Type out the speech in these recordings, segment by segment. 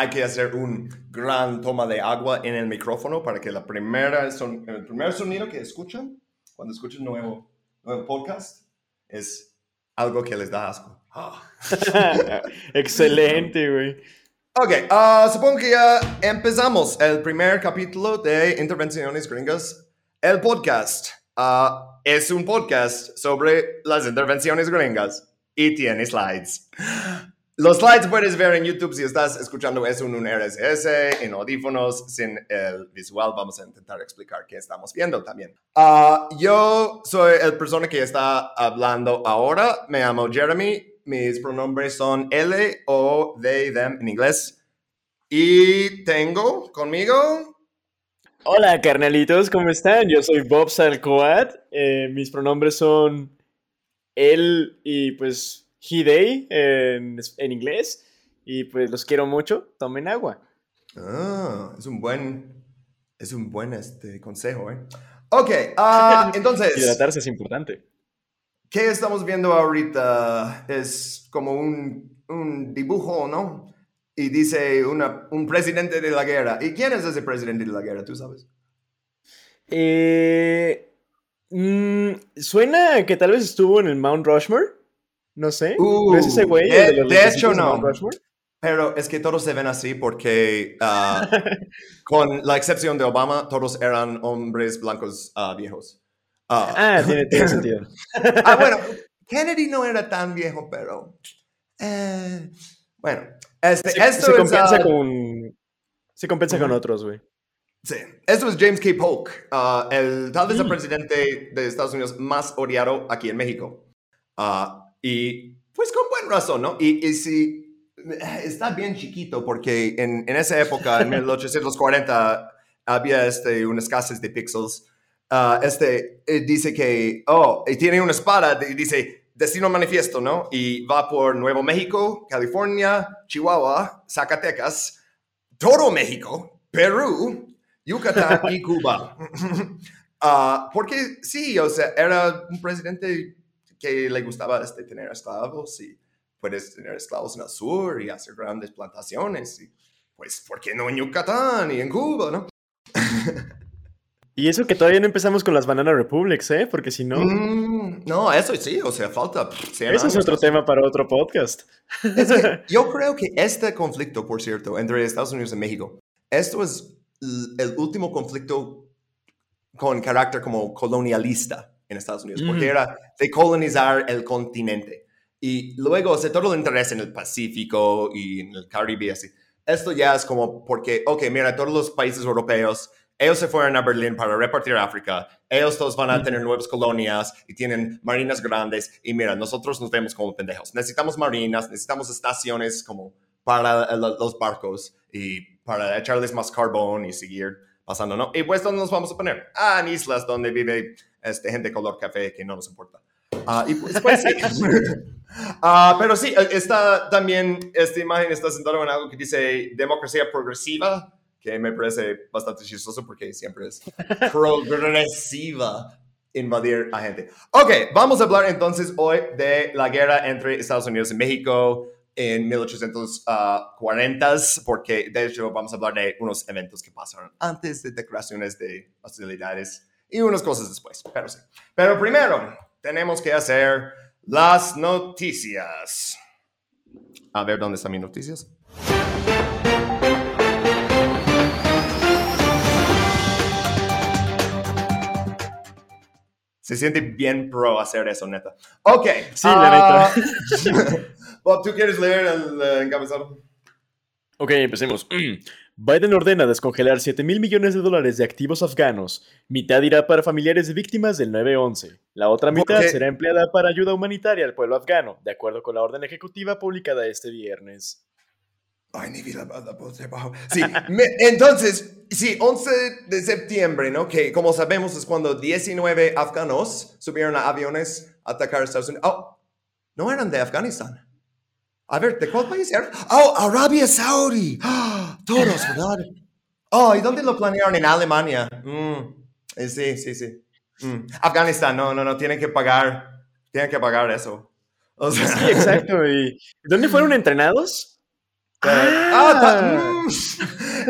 hay que hacer un gran toma de agua en el micrófono para que la primera son, el primer sonido que escuchan cuando escuchan nuevo, nuevo podcast es algo que les da asco. Ah. Excelente, güey. Ok, uh, supongo que ya empezamos el primer capítulo de Intervenciones Gringas, el podcast. Uh, es un podcast sobre las intervenciones gringas y tiene slides. Los slides puedes ver en YouTube si estás escuchando eso en un RSS, en audífonos, sin el visual. Vamos a intentar explicar qué estamos viendo también. Uh, yo soy el persona que está hablando ahora. Me llamo Jeremy. Mis pronombres son él o they, them en inglés. Y tengo conmigo Hola, carnalitos, ¿cómo están? Yo soy Bob Salcoat. Eh, mis pronombres son él y pues he, they en, en, inglés. Y pues los quiero mucho. Tomen agua. Ah, es un buen, es un buen este, consejo, ¿eh? Ok, uh, entonces. Hidratarse es importante. ¿Qué estamos viendo ahorita? Es como un, un dibujo, ¿no? y dice una, un presidente de la guerra. ¿Y quién es ese presidente de la guerra? ¿Tú sabes? Eh, mm, suena que tal vez estuvo en el Mount Rushmore. No sé. Uh, ¿No es ese güey? De, de, hecho, no. Pero es que todos se ven así porque, ah, con la excepción de Obama, todos eran hombres blancos uh, viejos. Uh, ah, tiene, tiene sentido. ah, bueno, Kennedy no era tan viejo, pero. Eh, bueno, este, se, esto se compensa con. Se compensa con otros, güey. Sí, esto es James K. Polk, uh, el tal vez el mm. presidente de Estados Unidos más odiado aquí en México. Y pues con buena razón, ¿no? Y, y si está bien chiquito porque en, en esa época, en 1840, había este, una escasez de píxeles. Uh, este eh, dice que, oh, y tiene una espada y dice, destino manifiesto, ¿no? Y va por Nuevo México, California, Chihuahua, Zacatecas, todo México, Perú, Yucatán y Cuba. uh, porque sí, o sea, era un presidente que le gustaba este, tener esclavos y puedes tener esclavos en el sur y hacer grandes plantaciones. Y, pues, ¿por qué no en Yucatán y en Cuba, no? Y eso que todavía no empezamos con las Banana Republics, ¿eh? Porque si no... Mm, no, eso sí, o sea, falta... Eso es otro tema para otro podcast. yo creo que este conflicto, por cierto, entre Estados Unidos y México, esto es el último conflicto con carácter como colonialista en Estados Unidos, porque mm. era de colonizar el continente. Y luego, o sea, todo el interés en el Pacífico y en el Caribe, así. Esto ya es como porque, ok, mira, todos los países europeos ellos se fueron a Berlín para repartir África. Ellos todos van a tener nuevas colonias y tienen marinas grandes. Y mira, nosotros nos vemos como pendejos. Necesitamos marinas, necesitamos estaciones como para los barcos y para echarles más carbón y seguir pasando, ¿no? Y pues, ¿dónde nos vamos a poner? Ah, en islas donde vive este, gente color café que no nos importa. Uh, y pues, pues sí. uh, pero sí, está también, esta imagen está sentada en algo que dice democracia progresiva que me parece bastante chistoso porque siempre es progresiva invadir a gente. Ok, vamos a hablar entonces hoy de la guerra entre Estados Unidos y México en 1840, porque de hecho vamos a hablar de unos eventos que pasaron antes de declaraciones de hostilidades y unas cosas después, pero sí. Pero primero, tenemos que hacer las noticias. A ver, ¿dónde están mis noticias? Se siente bien pro hacer eso, neta. Ok. Sí, la neta. Ah, Bob, ¿tú quieres leer el uh, encabezado? Ok, empecemos. Biden ordena descongelar 7 mil millones de dólares de activos afganos. Mitad irá para familiares de víctimas del 9-11. La otra mitad será empleada para ayuda humanitaria al pueblo afgano, de acuerdo con la orden ejecutiva publicada este viernes. Ay, ni vida, Sí, entonces, sí, 11 de septiembre, ¿no? Que como sabemos es cuando 19 afganos subieron a aviones a atacar a Estados Unidos. Oh, no eran de Afganistán. A ver, ¿de cuál país? Oh, Arabia Saudí. todos, ¿verdad? Oh, ¿y dónde lo planearon? En Alemania. Mm, eh, sí, sí, sí. Mm, Afganistán, no, no, no, tienen que pagar, tienen que pagar eso. Sí, exacto. ¿Y dónde fueron entrenados? Ah, ah mm.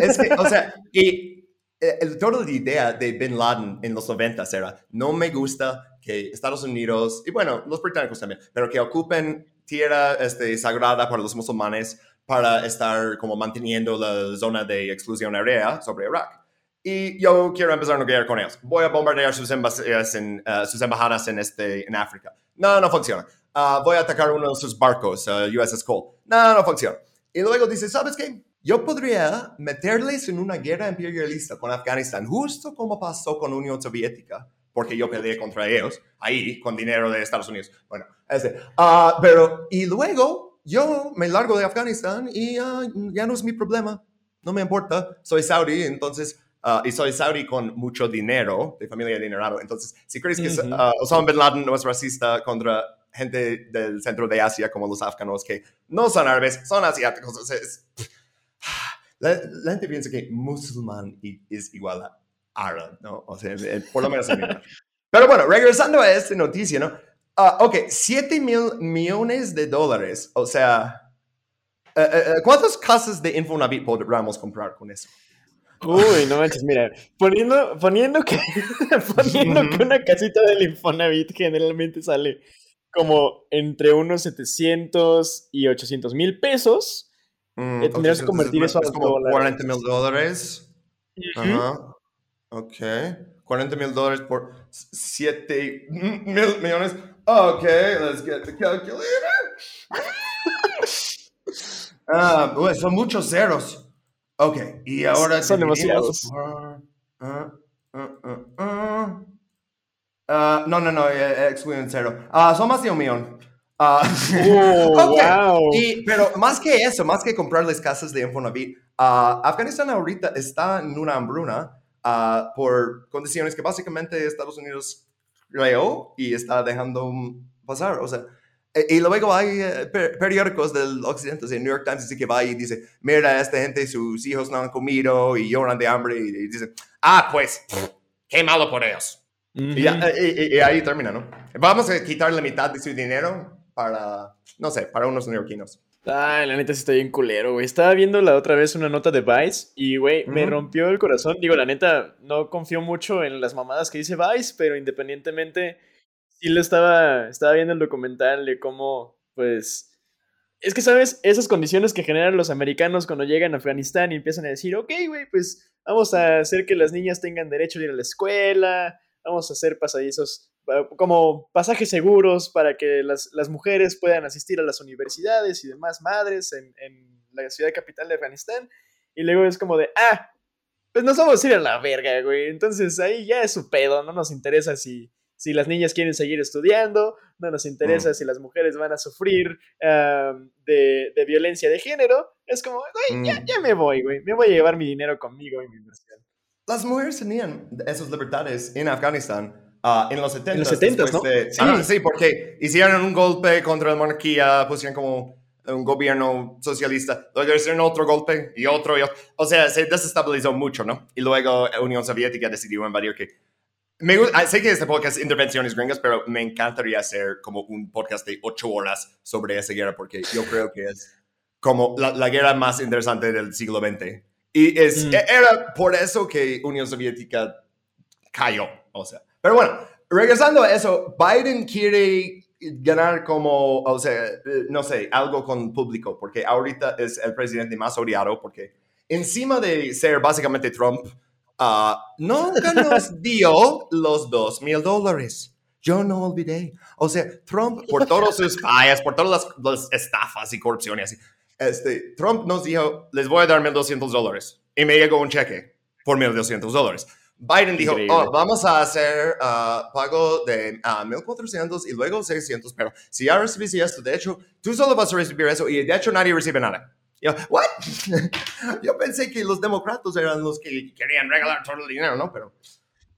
es que, o sea, y eh, el, toda la idea de Bin Laden en los 90 era, no me gusta que Estados Unidos, y bueno, los británicos también, pero que ocupen tierra este, sagrada para los musulmanes para estar como manteniendo la zona de exclusión aérea sobre Irak. Y yo quiero empezar una guerra con ellos. Voy a bombardear sus, embajadas en, uh, sus embajadas en, este, en África. No, no funciona. Uh, voy a atacar uno de sus barcos, uh, USS Cole. No, no funciona. Y luego dice, ¿sabes qué? Yo podría meterles en una guerra imperialista con Afganistán, justo como pasó con Unión Soviética, porque yo peleé contra ellos, ahí, con dinero de Estados Unidos. Bueno, este. pero, y luego yo me largo de Afganistán y ya no es mi problema. No me importa. Soy saudí, entonces Uh, y soy saudí con mucho dinero, de familia adinerada. Entonces, si crees que uh, Osama Bin Laden no es racista contra gente del centro de Asia como los afganos, que no son árabes, son asiáticos, entonces, la, la, gente piensa que musulmán es igual a árabe, ¿no? O sea, por lo menos Pero bueno, regresando a esta noticia, ¿no? Uh, ok, 7 mil millones de dólares, o sea, eh, ¿cuántas casas de Infonavit podríamos comprar con eso? Uy, no manches, mira, poniendo, poniendo, que, poniendo que una casita del Infonavit generalmente sale como entre unos 700 y 800 mil pesos, mm, eh, tendrías que convertir eso a como 40 mil dólares. Ajá. Ok. 40 mil dólares por 7 mil millones. Ok, let's get the calculator. ah, pues son muchos ceros. Ok, y ahora... Son demasiados. Uh, uh, uh, no, no, no, eh, excluyen cero. son más de un millón. oh, wow. y, pero más que eso, más que comprarles casas de Infonavit, Afganistán ahorita está en una hambruna por condiciones que básicamente Estados Unidos creó y está dejando pasar. O sea, eh, y luego hay eh, periódicos del occidente, o sea, New York Times dice que va y dice, mira, esta gente, sus hijos no han comido y lloran de hambre, y, dice, ah, pues, qué malo por ellos. y, y, ahí termina, ¿no? Vamos a quitar la mitad de su dinero para, no sé, para unos neoyorquinos. Ay, la neta sí está bien culero, güey. Estaba viendo la otra vez una nota de Vice y, güey, me rompió el corazón. Digo, la neta, no confío mucho en las mamadas que dice Vice, pero independientemente sí lo estaba, estaba viendo el documental de cómo, pues, es que, ¿sabes? Esas condiciones que generan los americanos cuando llegan a Afganistán y empiezan a decir, ok, güey, pues vamos a hacer que las niñas tengan derecho a ir a la escuela, vamos a hacer pasadizos como pasajes seguros para que las, las mujeres puedan asistir a las universidades y demás madres en, en la ciudad capital de Afganistán. Y luego es como de, ah, pues nos vamos a ir a la verga, güey. Entonces ahí ya es su pedo, no nos interesa si, si las niñas quieren seguir estudiando, no nos interesa mm. si las mujeres van a sufrir de, de, violencia de género. Es como, güey, ya, mm. ya, me voy, güey. Me voy a llevar mi dinero conmigo y mi inversión. Las mujeres tenían esas libertades en Afganistán uh, en los 70. En los 70, ¿no? sí. sí, porque hicieron un golpe contra la monarquía, pusieron como un gobierno socialista, luego hicieron otro golpe y otro y otro. O sea, se desestabilizó mucho, ¿no? Y luego la Unión Soviética decidió invadir que me ah, sé que este podcast es intervenciones gringas, pero me encantaría hacer como un podcast de ocho horas sobre esa guerra, porque yo creo que es como la, guerra más interesante del siglo XX. Y es, mm. e, era por eso que Unión Soviética cayó. O sea, pero bueno, regresando a eso, Biden quiere ganar como, o sea, no sé, algo con público, porque ahorita es el presidente más odiado, porque encima de ser básicamente Trump, Uh, nunca nos dio los dos mil dólares. Yo no olvidé. O sea, Trump, por todos sus fallas, por todas las, estafas y corrupciones, este, Trump nos dijo, les voy a dar 1.200 dólares. Y me llegó un cheque por 1.200 dólares. Biden dijo, oh, vamos a hacer uh, pago de uh, ah, 1.400 y luego 600, pero si ya recibiste esto, de hecho, tú solo vas a recibir eso y de hecho nadie recibe nada. Yo, ¿what? Yo pensé que los demócratas eran los que querían regalar todo el dinero, ¿no? Pero.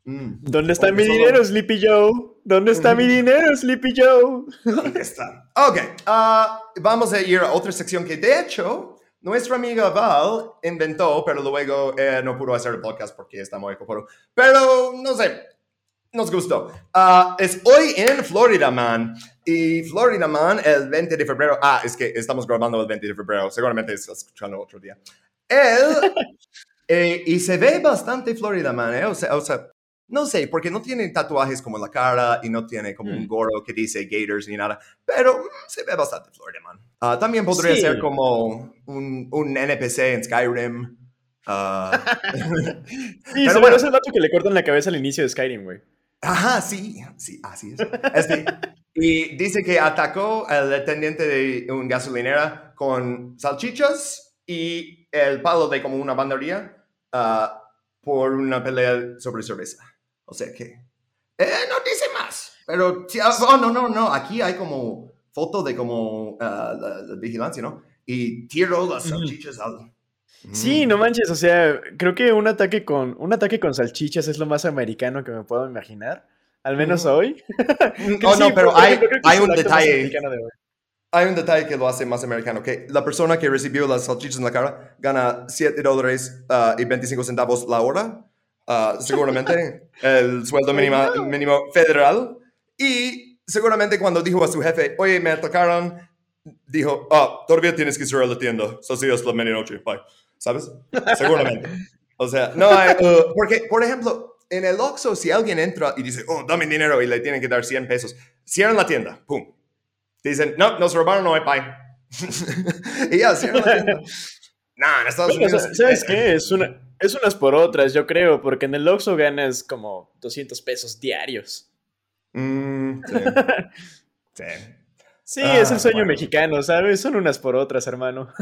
Mm, ¿Dónde está mi dinero, Sleepy Joe? ¿Dónde está mi dinero, Sleepy Joe? ¿Dónde está? Ok, uh, vamos a ir a otra sección que, de hecho, nuestra amiga Val inventó, pero luego eh, no pudo hacer el podcast porque está muy ocupado. Pero, no sé, nos gustó. Ah, es hoy en Florida Man. Y Florida Man, el 20 de febrero. Ah, es que estamos grabando el 20 de febrero. Seguramente estás escuchando otro día. Él. Eh, y se ve bastante Florida Man, ¿eh? O sea, o sea, no sé, porque no tiene tatuajes como en la cara y no tiene como un mm. gorro que dice Gators ni nada, pero mm, se ve bastante Florida Man. Ah, también podría ser como un, un, NPC en Skyrim. Uh, sí, pero bueno, es el dato que le cortan la cabeza al inicio de Skyrim, güey. Ajá, sí, sí, así es. Este, y dice que atacó al dependiente de un gasolinera con salchichas y el palo de como una bandería uh, por una pelea sobre cerveza. O sea que, eh, no dice más. Pero, oh, no, no, no, aquí hay como foto de como uh, la, vigilancia, ¿no? Y tiró las salchichas al... Sí, no manches, o sea, creo que un ataque con un ataque con salchichas es lo más americano que me puedo imaginar, al menos hoy. oh, no, pero hay, hay un detalle. Hay un detalle que lo hace más americano, que la persona que recibió las salchichas en la cara gana 7 dólares uh, y 25 centavos la hora, uh, seguramente el sueldo mínimo, mínimo federal, y seguramente cuando dijo a su jefe, oye, me atacaron, dijo, ah, todavía tienes que cerrar la tienda, así es la medianoche, bye. ¿sabes? Seguramente. O sea, no hay, uh, porque, por ejemplo, en el Oxxo, si alguien entra y dice, oh, dame dinero y le tienen que dar 100 pesos, cierran la tienda, pum. Dicen, no, nos robaron, no hay pay. y ya, cierran la tienda. No, en Estados Unidos. ¿Sabes qué? Es, una, es unas por otras, yo creo, porque en el Oxxo ganas como 200 pesos diarios. Mm, sí. sí. Sí, es el ah, sueño mexicano, ¿sabes? Son unas por otras, hermano.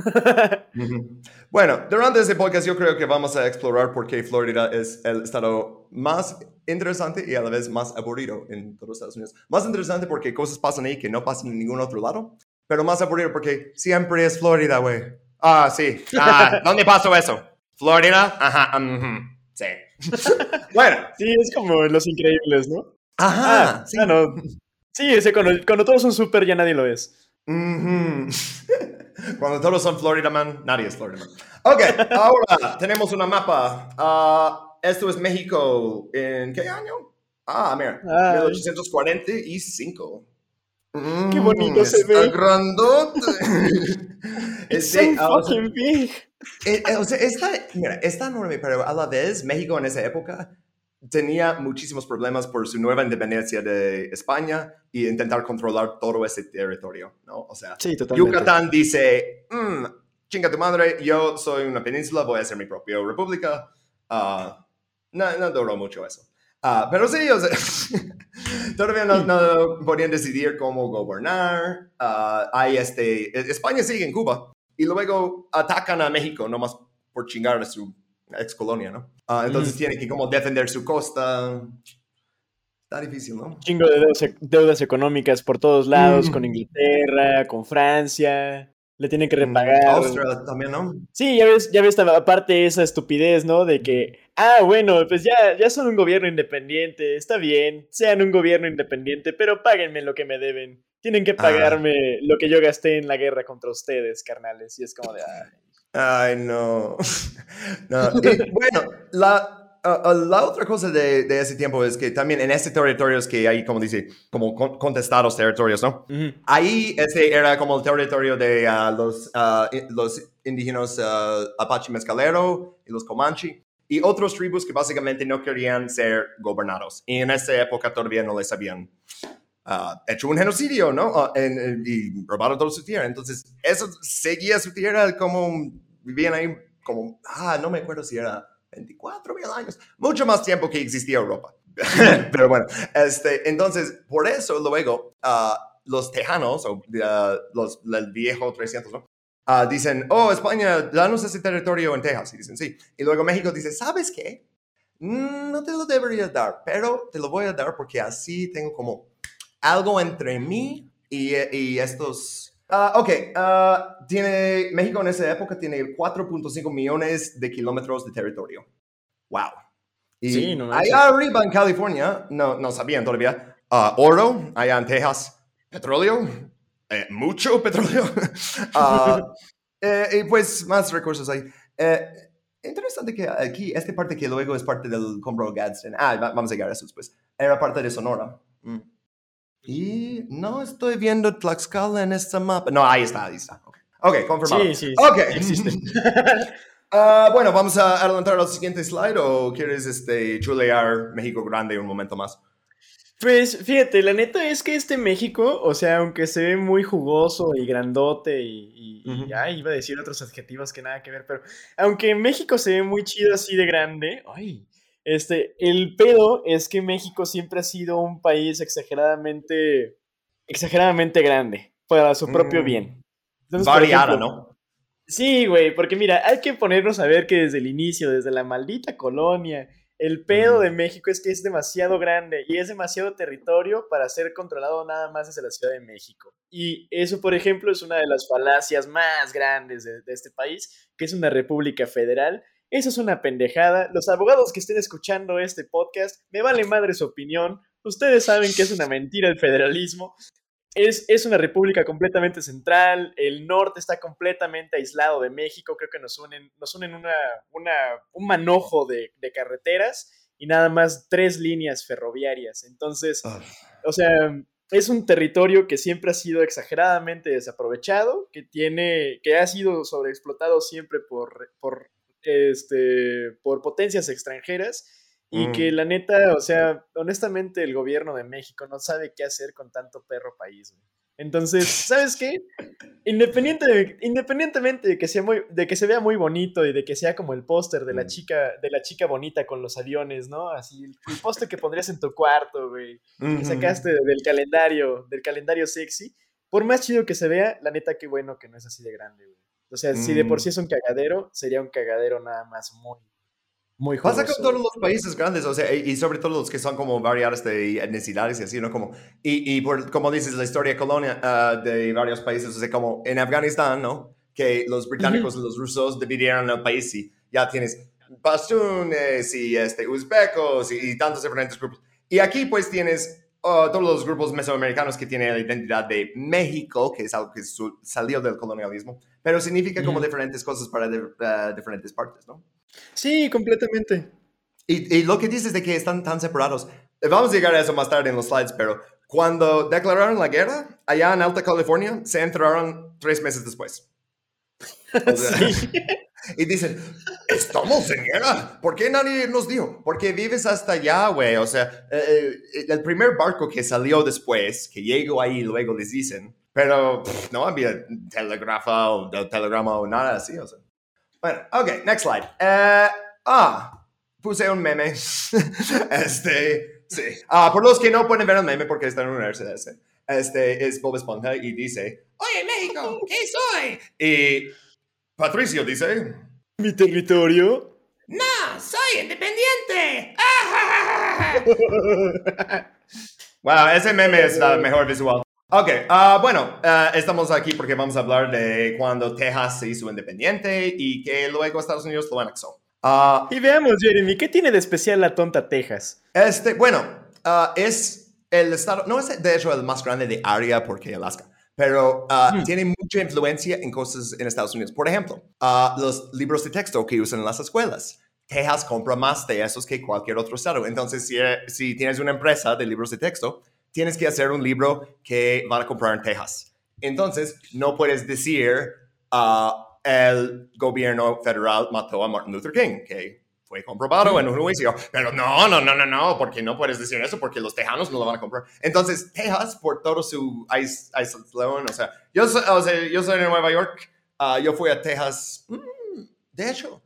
bueno, durante este podcast yo creo que vamos a explorar por qué Florida es el estado más interesante y a la vez más aburrido en todos los Estados Unidos. Más interesante porque cosas pasan ahí que no pasan en ningún otro lado, pero más aburrido porque siempre es Florida, güey. Ah, sí. Ah, ¿Dónde pasó eso? ¿Florida? Ajá. Sí. bueno. Sí, es como Los Increíbles, ¿no? Ajá. Ah, sí. no. Sí, ese, cuando, todos son súper ya nadie lo es. cuando todos son Florida Man, nadie es Florida Man. Ok, ahora tenemos una mapa. Uh, esto es México. ¿En qué año? Ah, mira, 1845. Qué bonito se ve. grandote. It's so ah, fucking big. Eh, eh, o sea, está, mira, está enorme, pero a la vez México en esa época tenía muchísimos problemas por su nueva independencia de España y intentar controlar todo ese territorio, ¿no? O sea, Yucatán dice, mm, chinga tu madre, yo soy una península, voy a hacer mi propia república. Ah, no, no, duró mucho eso. Uh, pero sí, o sea, todavía no, podían decidir cómo gobernar. Uh, hay este, España sigue en Cuba y luego atacan a México nomás por chingar a su ex colonia, ¿no? Ah, entonces tiene que como defender su costa. Está difícil, ¿no? Chingo de deudas, económicas por todos lados, con Inglaterra, con Francia. Le tienen que repagar. Austria también, ¿no? Sí, ya ves, ya ves aparte esa estupidez, ¿no? De que, ah, bueno, pues ya, ya son un gobierno independiente, está bien, sean un gobierno independiente, pero páguenme lo que me deben. Tienen que pagarme lo que yo gasté en la guerra contra ustedes, carnales. Y es como de, Ay, no. no. bueno, la, la otra cosa de, de, ese tiempo es que también en ese territorio es que hay, como dice, como contestados territorios, ¿no? Ahí ese era como el territorio de ah, los, uh, los indígenas uh, Apache Mezcalero y los Comanche y otros tribus que básicamente no querían ser gobernados. Y en esa época todavía no les habían hecho un genocidio, ¿no? y robaron toda su tierra. Entonces, eso seguía su tierra como vivían ahí como, ah, no me acuerdo si era 24 mil años, mucho más tiempo que existía Europa. Pero bueno, este, entonces, por eso luego ah, los tejanos, o uh, los, el viejo 300, ¿no? Uh, dicen, oh, España, danos ese territorio en Texas. Y dicen, sí. Y luego México dice, ¿sabes qué? Mm, no te lo debería dar, pero te lo voy a dar porque así tengo como algo entre mí y, y estos Uh, ok, uh, tiene, México en esa época tiene 4.5 millones de kilómetros de territorio. Wow. Y sí, no allá arriba en California, no, no sabían todavía, uh, oro, allá en Texas, petróleo, eh, mucho petróleo, eh, y pues más recursos ahí. Eh, interesante que aquí, esta parte que luego es parte del compro Gadsden, ah, vamos a llegar a eso después. era parte de Sonora. Mm. Y no estoy viendo Tlaxcala en esta mapa. No, ahí está, ahí está. Ok, okay confirmado. Sí, sí, Ok. existe. Ah, bueno, vamos a adelantar al siguiente slide o quieres este, chulear México Grande un momento más. Pues fíjate, la neta es que este México, o sea, aunque se ve muy jugoso y grandote y, y- y- Ujú. ay, iba a decir otros adjetivos que nada que ver, pero aunque México se ve muy chido así de grande, ay, este, el pedo es que México siempre ha sido un país exageradamente, exageradamente grande para su propio Mm. bien. Entonces, por Variada, ejemplo, ¿no? Sí, güey, porque mira, hay que ponernos a ver que desde el inicio, desde la maldita colonia, el pedo de México es que es demasiado grande y es demasiado territorio para ser controlado nada más desde la Ciudad de México. Y eso, por ejemplo, es una de las falacias más grandes de, de este país, que es una república federal. Eso es una pendejada. Los abogados que estén escuchando este podcast, me vale madre su opinión. Ustedes saben que es una mentira el federalismo. Es, es una república completamente central, el norte está completamente aislado de México, creo que nos unen, nos unen una, una, un manojo de, de carreteras y nada más tres líneas ferroviarias. Entonces, Ah. o sea, es un territorio que siempre ha sido exageradamente desaprovechado, que tiene, que ha sido sobreexplotado siempre por, por, este, por potencias extranjeras y Mm. que la neta, o sea, honestamente el gobierno de México no sabe qué hacer con tanto perro país. güey. Entonces, ¿sabes qué? Independiente de- independientemente de que, sea muy, de que se vea muy bonito y de que sea como el póster de la Mm. chica, de la chica bonita con los aviones, ¿no? Así, el, el póster que pondrías en tu cuarto, güey que sacaste del calendario, del calendario sexy, por más chido que se vea, la neta, qué bueno que no es así de grande, güey. O sea, si de por Mm. sí es un cagadero, sería un cagadero nada más muy, muy Pasa con todos los países grandes, o sea, y y sobre todo los que son como variadas de etnicidades y así, ¿no? Como, y, y por, como dices, la historia colonia ah, de varios países, o sea, como en Afganistán, ¿no? Que los británicos y los rusos dividieron el país y ya tienes pastunes y este, uzbecos y, y tantos diferentes grupos. Y aquí pues tienes ah, todos los grupos mesoamericanos que tienen la identidad de México, que es algo que salió del colonialismo, pero significa como Ujú. diferentes cosas para de- ah, diferentes partes, ¿no? Sí, completamente. Y, y lo que dices de que están tan separados, eh, vamos a llegar a eso más tarde en los slides, pero cuando declararon la guerra, allá en Alta California, se enteraron tres meses después. O sea, Sí. Y dicen, estamos guerra. ¿Por qué nadie nos dijo? Porque vives hasta allá, güey. O sea, eh, eh, el primer barco que salió después, que llegó ahí, luego les dicen, pero pff, no había telegrafo o telegrama o nada así. O sea. Bueno, ok, next slide. Eh, ah, puse un meme. este, sí. Ah, por los que no pueden ver el meme porque están en una universidad, este es Bob Esponja y dice, Oye, México, ¿qué soy? Y Patricio dice, Mi territorio. No, soy independiente. wow, ese meme es la mejor visual. Ok, ah, bueno, ah, estamos aquí porque vamos a hablar de cuando Texas se hizo independiente y que luego Estados Unidos lo anexó. Ah, Y veamos, Jeremy, ¿qué tiene de especial la tonta Texas? este, bueno, es el estado, no es de hecho el más grande de área porque Alaska, pero ah, Hmm. tiene mucha influencia en cosas en Estados Unidos. Por ejemplo, ah, los libros de texto que usan en las escuelas. Texas compra más de esos que cualquier otro estado. Entonces, si, si tienes una empresa de libros de texto, tienes que hacer un libro que van a comprar en Texas. Entonces, no puedes decir ah, el gobierno federal mató a Martin Luther King, que fue comprobado en un juicio. Pero no, no, no, no, no, porque no puedes decir eso, porque los tejanos no lo van a comprar. Entonces, Texas, por todo su ais- aislación, o sea, yo soy, o sea, yo soy de Nueva York, ah, yo fui a Texas, mm, de hecho,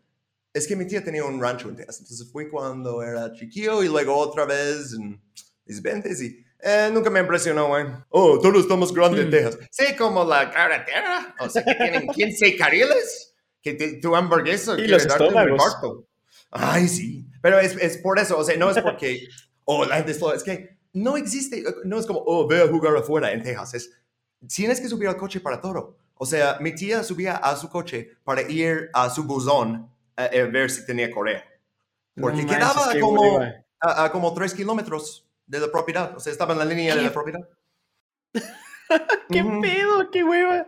es que mi tía tenía un rancho en Texas, entonces fui cuando era chiquillo y luego otra vez en mis 20 y eh, nunca me impresionó, güey. Oh, todo está más grande en Mm. Texas. Sí, como la carretera, o sea, que tienen 15 carriles, que te- tu hamburguesa Y los estómagos. Ay, sí, pero es, es por eso, o sea, no es porque, oh, la gente es floja, es que no existe, no es como, oh, ve a jugar afuera en Texas, es, tienes que subir al coche para todo. O sea, mi tía subía a su coche para ir a su buzón a, a ver si tenía correa. Porque No quedaba como, a, a como tres kilómetros de la propiedad. O sea, estaba en la línea de la propiedad. ¿Qué Ujú. pedo? ¿Qué hueva?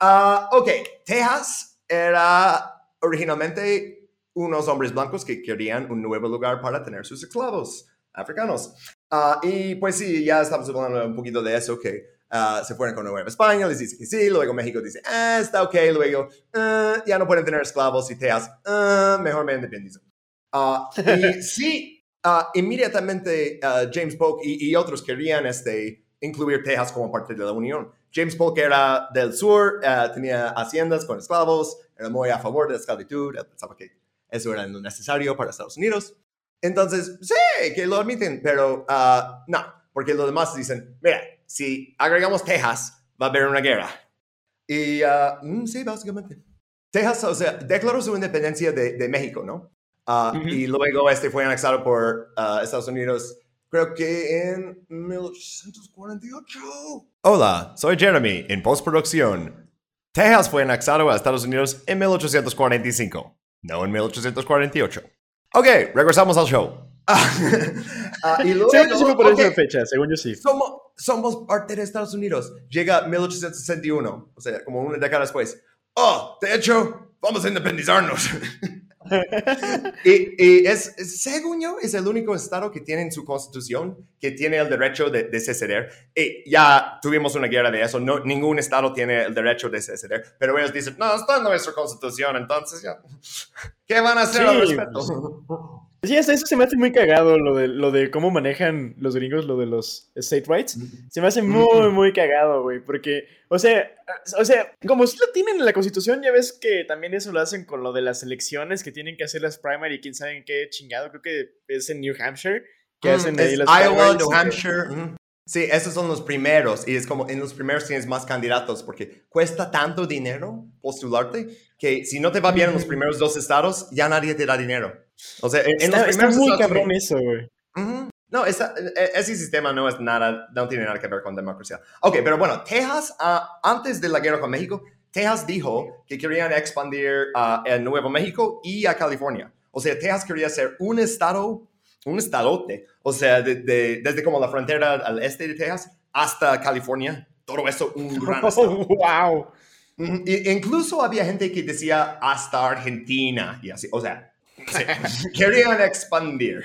Ah, ok, Texas era originalmente unos hombres blancos que querían un nuevo lugar para tener sus esclavos africanos. Ah, y pues sí, ya estamos hablando un poquito de eso, que ah, se fueron con Nueva España, les dice que sí, luego México dice, ah, está ok, luego ah, ya no pueden tener esclavos y Tejas, ah, mejor me independizo. Y sí, inmediatamente James Polk y, y otros querían este, incluir Texas como parte de la Unión. James Polk era del sur, tenía haciendas con esclavos, era muy a favor de la esclavitud, pensaba que eso era lo necesario para Estados Unidos. Entonces, sí, que lo admiten, pero ah, no, porque los demás dicen, mira, si agregamos Texas, va a haber una guerra. Y ah, mm, sí, básicamente. Texas, o sea, declaró su independencia de, de México, ¿no? Ah. Y luego este fue anexado por Estados Unidos, creo que en 1848. Hola, soy Jeremy, en postproducción. Texas fue anexado a Estados Unidos en 1845, no en 1848. Ok, regresamos al show. Ah, y luego, Según yo sí fue por ok, esa fecha, según yo sí. somos, somos parte de Estados Unidos. Llega 1861, o sea, como una década después. Oh, de hecho, vamos a independizarnos. y y es, según yo, es el único estado que tiene en su constitución que tiene el derecho de, de seceder. Y ya tuvimos una guerra de eso. No, ningún estado tiene el derecho de seceder. Pero ellos dicen, no, está en nuestra constitución, entonces ya. ¿Qué van a hacer al Sí, respecto? Sí, hasta eso se me hace muy cagado lo de, lo de cómo manejan los gringos lo de los state rights. Se me hace muy, muy cagado, güey, porque, o sea, o sea, como si lo tienen en la constitución, ya ves que también eso lo hacen con lo de las elecciones, que tienen que hacer las primary, quién sabe en qué chingado, creo que es en New Hampshire, que Mm, hacen ahí las Iowa. New Hampshire. mm. Sí, esos son los primeros. Y es como en los primeros tienes más candidatos porque cuesta tanto dinero postularte que si no te va bien en los primeros dos estados, ya nadie te da dinero. O sea, en, Está, los está muy cabrón eso, güey. No, esa- e- ese sistema no es nada, no tiene nada que ver con democracia. Ok, pero bueno, Texas, ah, antes de la guerra con México, Texas dijo que querían expandir a el Nuevo México y a California. O sea, Texas quería ser un estado, un estadote. O sea, de- de- desde como la frontera al este de Texas hasta California, todo eso un gran estado. wow. Incluso había gente que decía hasta Argentina y así, o sea, sí, querían expandir.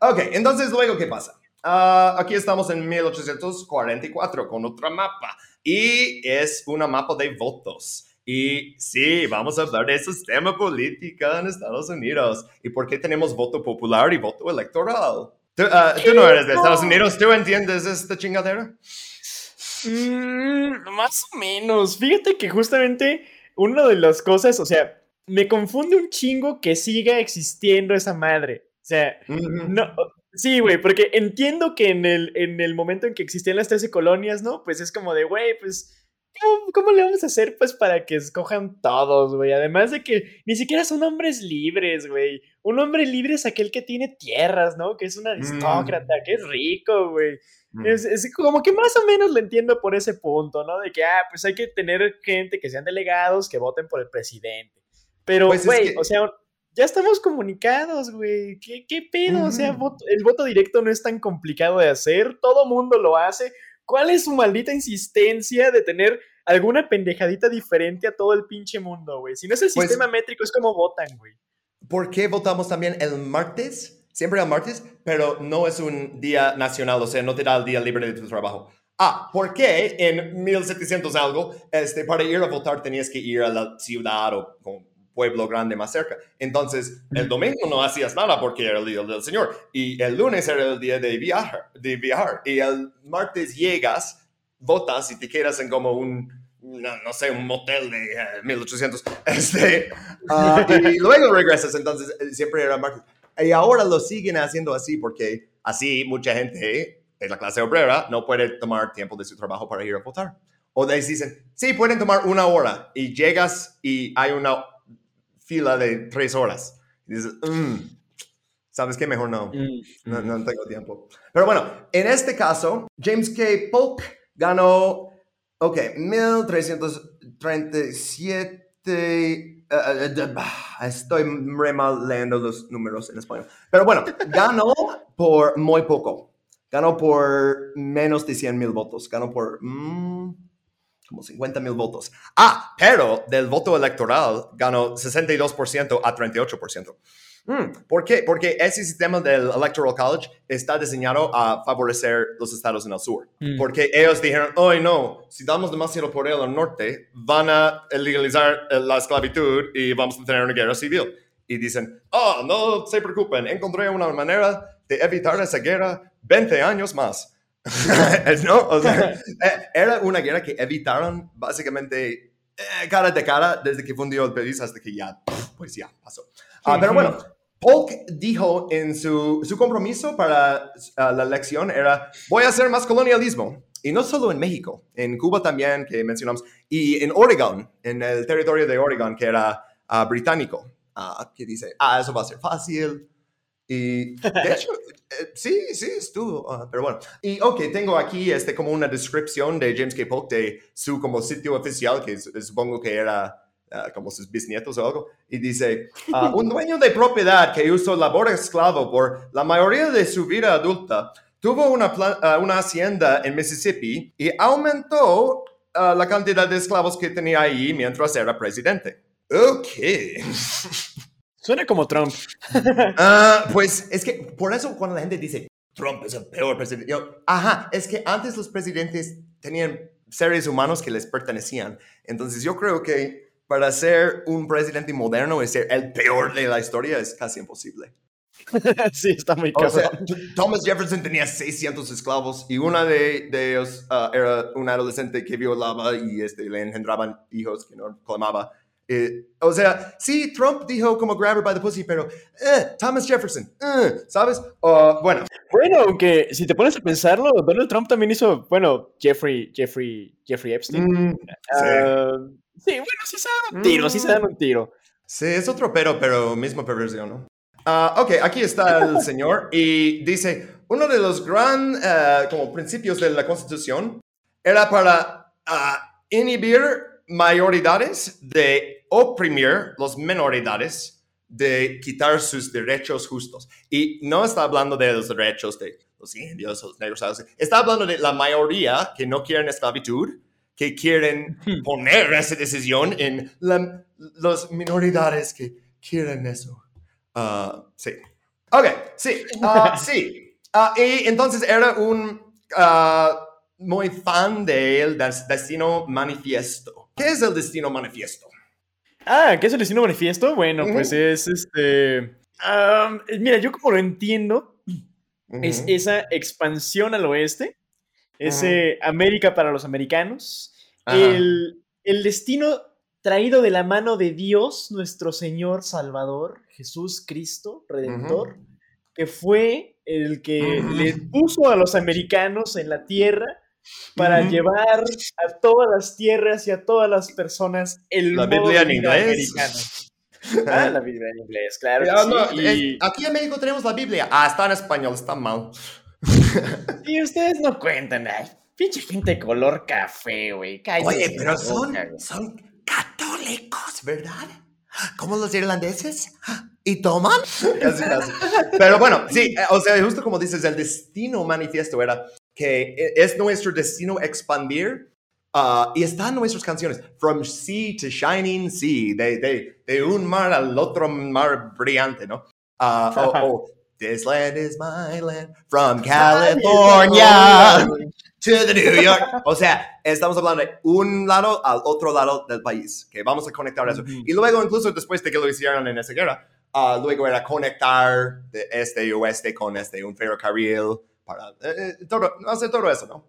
Ok, entonces luego, ¿qué pasa? Ah, aquí estamos en 1844 con otra mapa y es una mapa de votos. Y sí, vamos a hablar de sistema político en Estados Unidos y por qué tenemos voto popular y voto electoral. Tú, ah, tú no eres de Estados Unidos, ¿tú entiendes esta chingadera? Mm, más o menos. Fíjate que justamente una de las cosas, o sea, me confunde un chingo que siga existiendo esa madre. O sea, no. Sí, güey, porque entiendo que en el, en el momento en que existían las 13 colonias, ¿no? Pues es como de, güey, pues, ¿cómo, cómo le vamos a hacer, pues, para que escojan todos, güey? Además de que ni siquiera son hombres libres, güey. Un hombre libre es aquel que tiene tierras, ¿no? Que es un aristócrata, que es rico, güey. Mm. Es, es como que más o menos lo entiendo por ese punto, ¿no? De que, ah, pues hay que tener gente que sean delegados que voten por el presidente. Pero, Pues es güey, que- o sea, ya estamos comunicados, güey. ¿Qué, ¿Qué pedo? O sea, voto- el voto directo no es tan complicado de hacer. Todo mundo lo hace. ¿Cuál es su maldita insistencia de tener alguna pendejadita diferente a todo el pinche mundo, güey? Si no es el Pues- sistema métrico, es como votan, güey. ¿Por qué votamos también el martes? Siempre el martes, pero no es un día nacional, o sea, no te da el día libre de tu trabajo. Ah, ¿por qué en 1700 algo, este, para ir a votar tenías que ir a la ciudad o como pueblo grande más cerca? Entonces, el domingo no hacías nada porque era el día del Señor y el lunes era el día de viajar, de viajar y el martes llegas, votas y te quedas en como un, no, no sé, un motel de eh, 1800. Este, ah, y luego regresas, entonces eh, siempre era martes. Y ahora lo siguen haciendo así porque así mucha gente de la clase obrera no puede tomar tiempo de su trabajo para ir a votar. O les dicen, sí, pueden tomar una hora y llegas y hay una fila de tres horas. Y dices, "Mm, ¿sabes qué? Mejor no. No, no tengo tiempo. Pero bueno, en este caso, James K. Polk ganó, ok, 1337. eh, eh, bah, estoy re mal leyendo los números en español. Pero bueno, ganó por muy poco. Ganó por menos de 100 mil votos. Ganó por mm, como 50 mil votos. Ah, pero del voto electoral ganó 62% a 38%. Mm, ¿Por qué? Porque ese sistema del Electoral College está diseñado a favorecer los estados en el sur. Mm. Porque ellos dijeron, hoy no, si damos demasiado poder al norte, van a legalizar eh, la esclavitud y vamos a tener una guerra civil. Y dicen, oh, no se preocupen, encontré una manera de evitar esa guerra 20 años más. ¿No? O sea, eh, era una guerra que evitaron básicamente eh, cara de cara desde que fundió el país hasta que ya, pues ya pasó. Ah, pero bueno, Polk dijo en su, su compromiso para ah, la elección era, voy a hacer más colonialismo. Y no solo en México, en Cuba también, que mencionamos, y en Oregon, en el territorio de Oregon, que era ah, británico, que dice, ah, eso va a ser fácil. Y de hecho, eh, sí, sí, estuvo, ah, pero bueno. Y ok, tengo aquí este, como una descripción de James K. Polk de su como sitio oficial, que supongo que era ah, como sus bisnietos o algo, y dice, ah, un dueño de propiedad que usó labor esclavo por la mayoría de su vida adulta, tuvo una, una hacienda en Mississippi y aumentó la cantidad de esclavos que tenía ahí mientras era presidente. Ok. Suena como Trump. Ah, pues es que por eso cuando la gente dice Trump es el peor presidente, yo, ajá, es que antes los presidentes tenían seres humanos que les pertenecían. Entonces yo creo que para ser un presidente moderno y ser el peor de la historia es casi imposible. sí, está muy O sea, cabrón. T- Thomas Jefferson tenía 600 esclavos y una de, de ellos ah, era un adolescente que violaba y este, le engendraban hijos que no clamaba. Eh, o sea, sí, Trump dijo como grab her by the pussy, pero eh, Thomas Jefferson, eh, ¿sabes? Ah, bueno, Bueno, aunque si te pones a pensarlo, Donald Trump también hizo, bueno, Jeffrey, Jeffrey, Jeffrey Epstein. mm, Ah, sí, bueno, sí se dan un tiro, sí se dan un tiro. sí, es otro pero, pero misma perversión, ¿no? Ah, ok, aquí está el señor y dice, uno de los gran eh, como principios de la Constitución era para ah, inhibir mayoridades de oprimir los menoridades de quitar sus derechos justos. Y no está hablando de los derechos de los indios, los negros, está hablando de la mayoría que no quieren esclavitud, que quieren poner esa decisión en la- las minoridades que quieren eso. Ah, sí. Ok, sí, ah, sí. Ah, y entonces era un muy fan del des- Destino Manifiesto. ¿Qué es el Destino Manifiesto? Ah, ¿qué es el destino manifiesto? Bueno, pues es este. mira, yo como lo entiendo, es esa expansión al oeste, ese América para los americanos, el, el destino traído de la mano de Dios, nuestro Señor Salvador, Jesús Cristo, Redentor, que fue el que Ujú. le puso a los americanos en la tierra para Ujú. llevar a todas las tierras y a todas las personas el La modo Biblia de en inglés. Ah, la Biblia en inglés, claro. que sí, no, y- aquí en México tenemos la Biblia. Ah, está en español, está mal. Y ustedes no cuentan, ay, pinche gente de color café, güey. Oye, pero son, boca, son católicos, ¿verdad? Como los irlandeses. ¿Y toman? Casi, casi. Pero bueno, sí, eh, o sea, justo como dices, el destino manifiesto era que eh, es nuestro destino expandir ah, y está en nuestras canciones. From sea to shining sea, de, de, de un mar al otro mar brillante, ¿no? Ah, o- o, This land is my land, from California to the New York. O sea, estamos hablando de un lado al otro lado del país, que vamos a conectar eso. Ujú. Y luego, incluso después de que lo hicieron en esa guerra, ah, luego era conectar de este y oeste con este, un ferrocarril, para eh, eh, todo, hacer todo eso, ¿no?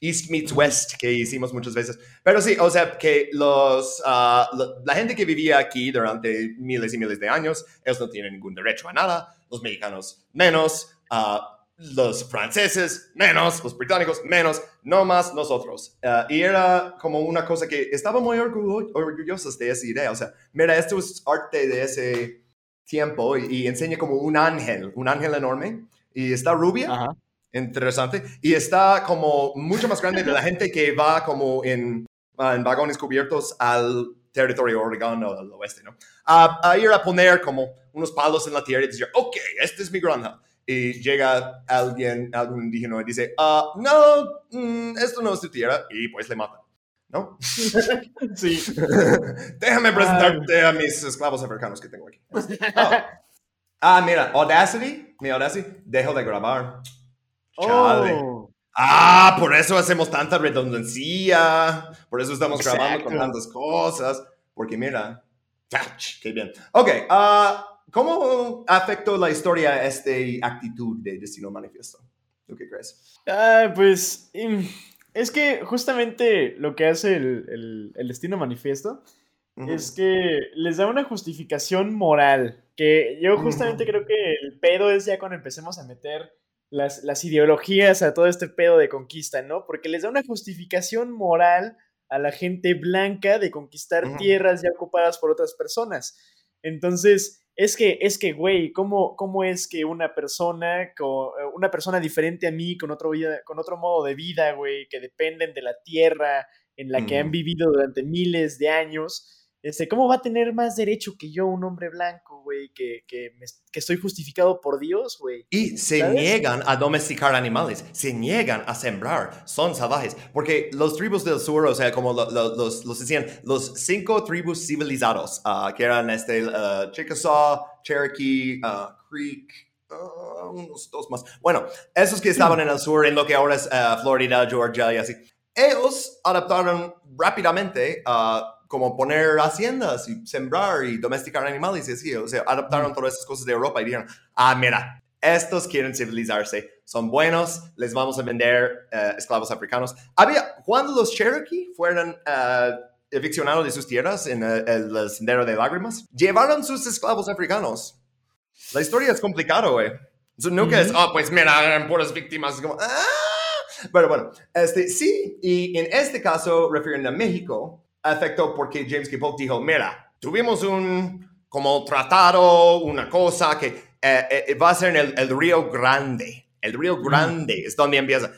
East meets West, que hicimos muchas veces. Pero sí, o sea, que los, ah, lo- la gente que vivía aquí durante miles y miles de años, ellos no tienen ningún derecho a nada, los mexicanos menos, ah, los franceses menos, los británicos menos, no más nosotros. Ah, y era como una cosa que estaba muy orgullo- orgullosos de esa idea. O sea, mira, esto es arte de ese tiempo y, y enseña como un ángel, un ángel enorme, y está rubia. Ajá. Interesante. Y está como mucho más grande de la gente que va como en, ah, en vagones cubiertos al territorio Oregon o al oeste, ¿no? A, a ir a poner como unos palos en la tierra y decir, ok, esta es mi granja. Y llega alguien, algún indígena y dice, ah, no, mm, esto no es tu tierra, y pues le matan, ¿no? Sí. Déjame presentarte a mis esclavos africanos que tengo aquí. Ah, Ah, mira, Audacity, mi Audacity, dejo de grabar. Chale. Oh, Ah, por eso hacemos tanta redundancia. Por eso estamos grabando con Exacto. tantas cosas. Porque mira, ¡ach! qué bien. Ok, ah, ¿cómo afectó la historia esta actitud de Destino Manifiesto? ¿Tú qué crees? Ah, pues es que justamente lo que hace el, el- el destino manifiesto Ujú. es que les da una justificación moral. Que yo justamente Ujú. creo que el pedo es ya cuando empecemos a meter las, las ideologías a todo este pedo de conquista, ¿no? Porque les da una justificación moral a la gente blanca de conquistar tierras ya ocupadas por otras personas. Entonces, es que, es que, güey, ¿cómo, ¿cómo es que una persona, co- una persona diferente a mí, con otro, vida, con otro modo de vida, güey, que dependen de la tierra en la que han vivido durante miles de años, este, ¿cómo va a tener más derecho que yo, un hombre blanco, güey, que, que, me- que estoy justificado por Dios, güey? Y se ¿Sabes? niegan a domesticar animales, se niegan a sembrar, son salvajes. Porque los tribus del sur, o sea, como lo- lo- los, los decían, los cinco tribus civilizados, ah, que eran este, ah, Chickasaw, Cherokee, ah, Creek, unos dos más. Bueno, esos que estaban en el sur, en lo que ahora es Florida, Georgia y así, ellos adaptaron rápidamente a como poner haciendas y sembrar y domesticar animales y así, o sea, adaptaron todas esas cosas de Europa y dijeron, ah, mira, estos quieren civilizarse, son buenos, les vamos a vender eh, esclavos africanos. Había, cuando los Cherokee fueron eh, eviccionados de sus tierras en el, el- sendero de lágrimas, llevaron sus esclavos africanos. La historia es complicada, güey. So, nunca es, ah, pues mira, eran puras víctimas. como, ah. Pero bueno, este, sí, y en este caso, refiriendo a México, afectó porque James K. Polk dijo, mira, tuvimos un como tratado, una cosa que eh, eh, va a ser en el, el Río Grande. El Río Grande es donde empieza.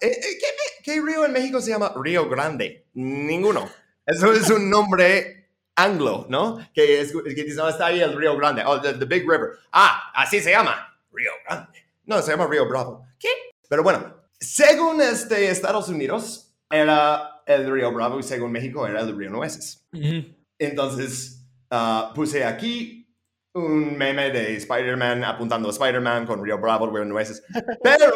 Eh, ¿qué, qué río en México se llama Río Grande? Ninguno. Eso es un nombre anglo, ¿no? Que, es, que dice, no, está ahí el Río Grande. Oh, the, the Big River. Ah, así se llama. Río Grande. No, se llama Río Bravo. ¿Qué? Pero bueno, según este Estados Unidos, era el Río Bravo y según México era el Río Nueces. Entonces, ah, puse aquí un meme de Spider-Man apuntando a Spider-Man con Río Bravo, Río Nueces. Pero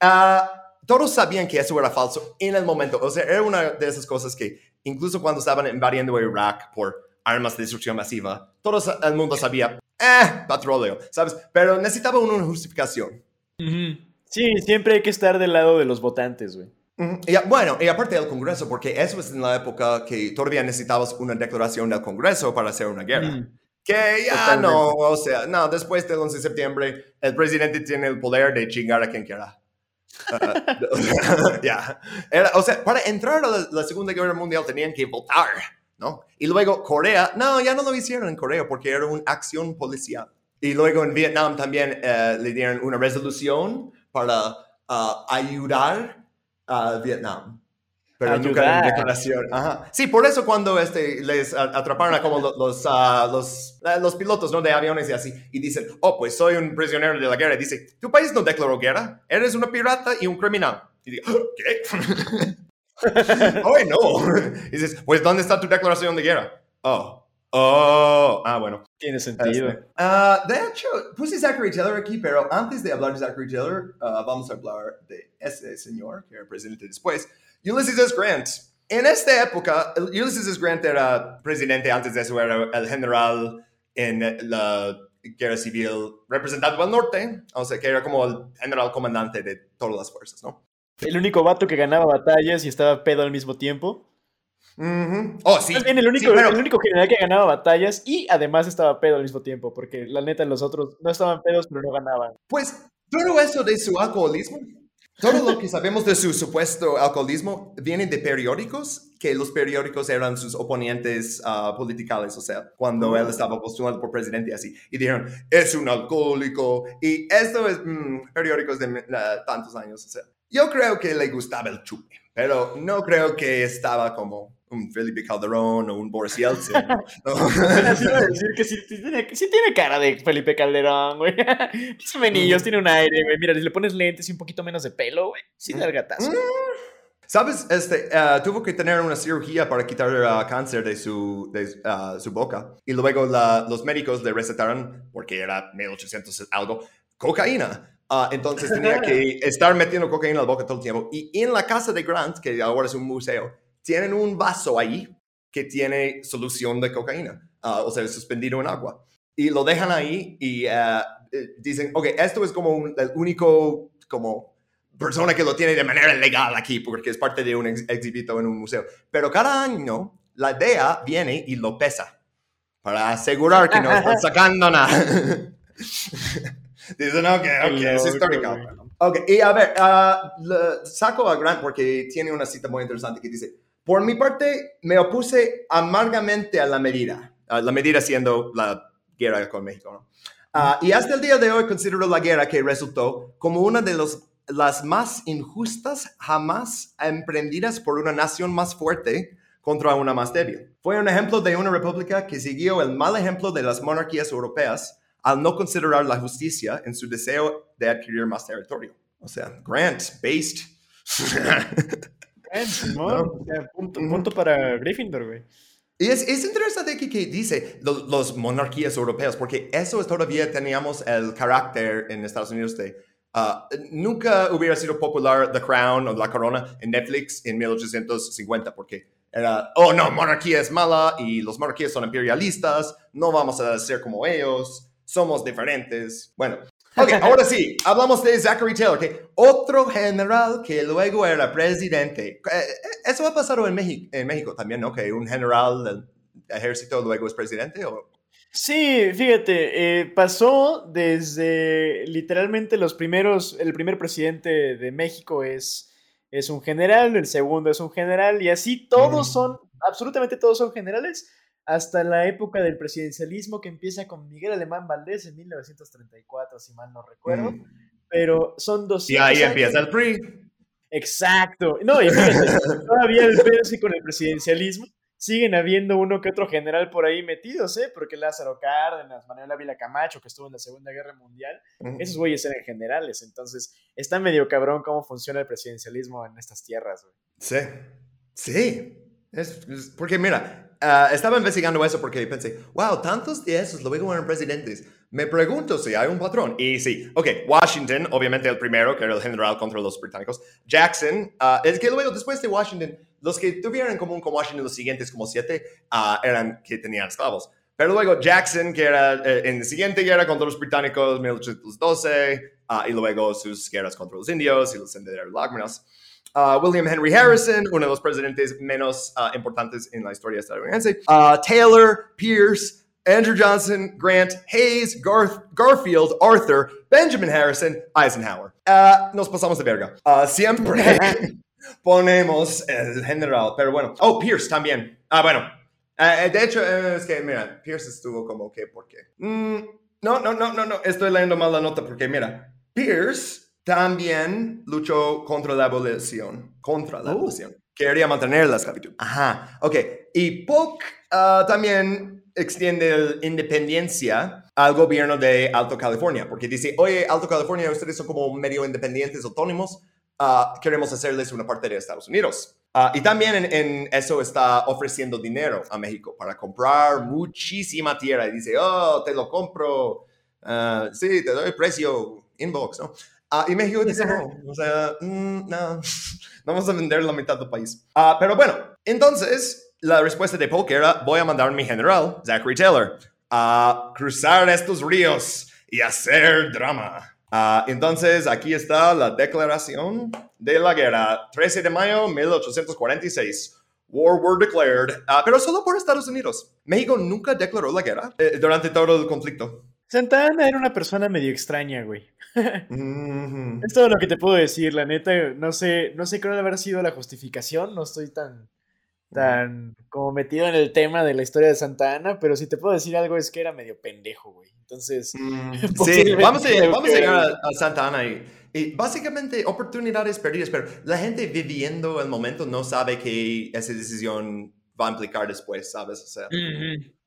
ah, todos sabían que eso era falso en el momento. O sea, era una de esas cosas que incluso cuando estaban invadiendo Irak por armas de destrucción masiva, todo el mundo sabía, eh, petróleo, ¿sabes? Pero necesitaba una justificación. Sí, siempre hay que estar del lado de los votantes, güey. Y, bueno, y aparte del Congreso, porque eso es en la época que todavía necesitabas una declaración del Congreso para hacer una guerra. Mm. Que ya Totalmente. no, o sea, no, después del 11 de septiembre, el presidente tiene el poder de chingar a quien quiera. Ah, ya. Era- O sea, para entrar a la, la Segunda Guerra Mundial tenían que votar, ¿no? Y luego Corea, no, ya no lo hicieron en Corea porque era una acción policial. Y luego en Vietnam también eh, le dieron una resolución para ah, ayudar a Vietnam. Pero nunca Ayudar. declaración. Ajá. Sí, por eso cuando este, les atraparon a como lo- los, los, los pilotos ¿no? de aviones y así, y dicen, oh, pues soy un prisionero de la guerra. Y dice, tu país no declaró guerra, eres una pirata y un criminal. Y digo, ¿qué? oh, no. Y dices, pues ¿dónde está tu declaración de guerra? Oh, oh, ah, bueno. Tiene sentido. Este, ah, de hecho, puse Zachary Taylor aquí, pero antes de hablar de Zachary Taylor, ah, vamos a hablar de ese señor que era presidente después, Ulysses S. Grant. En esta época, Ulysses S. Grant era presidente, antes de eso era el general en la guerra civil representando al norte, o sea, que era como el general comandante de todas las fuerzas, ¿no? El único vato que ganaba batallas y estaba pedo al mismo tiempo. Ujú. Oh, sí. Bien, el único, Sí, pero- el único general que ganaba batallas y además estaba pedo al mismo tiempo, porque la neta los otros no estaban pedos, pero no ganaban. Pues todo eso de su alcoholismo, todo lo que sabemos de su supuesto alcoholismo viene de periódicos, que los periódicos eran sus oponentes ah, politicales, o sea, cuando él estaba postulando por presidente y así, y dijeron, es un alcohólico, y esto es mm, periódicos de tantos años, o sea, yo creo que le gustaba el chupe, pero no creo que estaba como un Felipe Calderón o un Boris Yeltsin. ¿no? Así iba a decir que sí, sí tiene, sí tiene cara de Felipe Calderón, güey. Los menillos, tiene un aire, güey. Mira, si le pones lentes y un poquito menos de pelo, güey, sí da el gatazo. Mm. ¿Sabes? Este, uh, tuvo que tener una cirugía para quitar uh, cáncer de su, de, uh, su boca. Y luego la, los médicos le recetaron, porque era 1800 algo, cocaína. entonces tenía que estar metiendo cocaína en la boca todo el tiempo. Y en la casa de Grant, que ahora es un museo, tienen un vaso ahí que tiene solución de cocaína, o sea, suspendido en agua. Y lo dejan ahí y eh, dicen, ok, esto es como el único como persona que lo tiene de manera legal aquí, porque es parte de un exhibito en un museo. Pero cada año la DEA viene y lo pesa para asegurar que no están sacando nada. Dicen, ok, ok, es histórico. Ok, y a ver, uh, saco a Grant porque tiene una cita muy interesante que dice, por mi parte, me opuse amargamente a la medida, la medida siendo la guerra con México, ¿no? Uh, y hasta el día de hoy considero la guerra que resultó como una de los las más injustas jamás emprendidas por una nación más fuerte contra una más débil. Fue un ejemplo de una república que siguió el mal ejemplo de las monarquías europeas al no considerar la justicia en su deseo de adquirir más territorio. O sea, Grant, based. Grant, punto, para Gryffindor, güey. Y es, es, interesante que, que dice los, monarquías europeas, porque eso es todavía teníamos el carácter en Estados Unidos de Ah, nunca hubiera sido popular The Crown o La Corona en Netflix en 1850 porque era, oh no, monarquía es mala y los monarquías son imperialistas, no vamos a ser como ellos, somos diferentes. Bueno, ok, ahora sí, hablamos de Zachary Taylor, que otro general que luego era presidente. Eh, eso ha pasado en México, en México también, ¿no? Que un general del ejército luego es presidente o... Sí, fíjate, eh, pasó desde literalmente los primeros, el primer presidente de México es, es un general, el segundo es un general, y así todos son, absolutamente todos son generales, hasta la época del presidencialismo que empieza con Miguel Alemán Valdés en 1934, si mal no recuerdo, pero son dos... Y ahí empieza el PRI. Exacto, no, y todavía el PRI con el presidencialismo, siguen habiendo uno que otro general por ahí metidos, ¿eh? Porque Lázaro Cárdenas, Manuel Ávila Camacho, que estuvo en la Segunda Guerra Mundial, esos güeyes eran generales. Entonces, está medio cabrón cómo funciona el presidencialismo en estas tierras, güey. Sí, sí. Es, porque mira, ah, estaba investigando eso porque pensé, wow, tantos de esos luego eran presidentes. Me pregunto si hay un patrón. Y sí, ok, Washington, obviamente el primero, que era el general contra los británicos. Jackson, uh, es que luego después de Washington los que tuvieron en común con Washington los siguientes como siete ah, eran que tenían esclavos. Pero luego Jackson, que era eh, en la siguiente guerra contra los británicos, 1812, ah, y luego sus guerras contra los indios y los senderos lágrimas. Uh, William Henry Harrison, uno de los presidentes menos importantes en la historia estadounidense. Taylor, Pierce, Andrew Johnson, Grant, Hayes, Garth, Garfield, Arthur, Benjamin Harrison, Eisenhower. nos pasamos de verga. siempre ponemos el general, pero bueno. Oh, Pierce también. Ah, bueno. Eh, eh, de hecho, eh, es que, mira, Pierce estuvo como que, ¿por qué? Mm, no, no, no, no, no, estoy leyendo mal la nota porque, mira, Pierce también luchó contra la abolición, contra la oh. abolición. Quería mantener la esclavitud. Ajá, ok. Y Polk ah, también extiende la independencia al gobierno de Alto California, porque dice, oye, Alto California, ustedes son como medio independientes, autónomos, Ah, queremos hacerles una parte de Estados Unidos. Ah, y también en, eso está ofreciendo dinero a México para comprar muchísima tierra. Y dice, oh, te lo compro. Uh, sí, te doy precio inbox, ¿no? Y México dice, no, o sea, mm, no, vamos a vender la mitad del país. pero bueno, entonces la respuesta de Polk era, voy a mandar a mi general, Zachary Taylor, a cruzar estos ríos y hacer drama. Ah, entonces, aquí está la declaración de la guerra, 13 de mayo 1846. War were declared, uh, pero solo por Estados Unidos. México nunca declaró la guerra eh, durante todo el conflicto. Santana era una persona medio extraña, güey. Es todo lo que te puedo decir, la neta. No sé, no sé cuál haber sido la justificación. No estoy tan, tan como metido en el tema de la historia de Santa Ana, pero si te puedo decir algo es que era medio pendejo, güey. Entonces, mm, sí, vamos a, llegar a, Santa Ana y, básicamente oportunidades perdidas, pero la gente viviendo el momento no sabe que esa decisión va a implicar después, ¿sabes? O sea,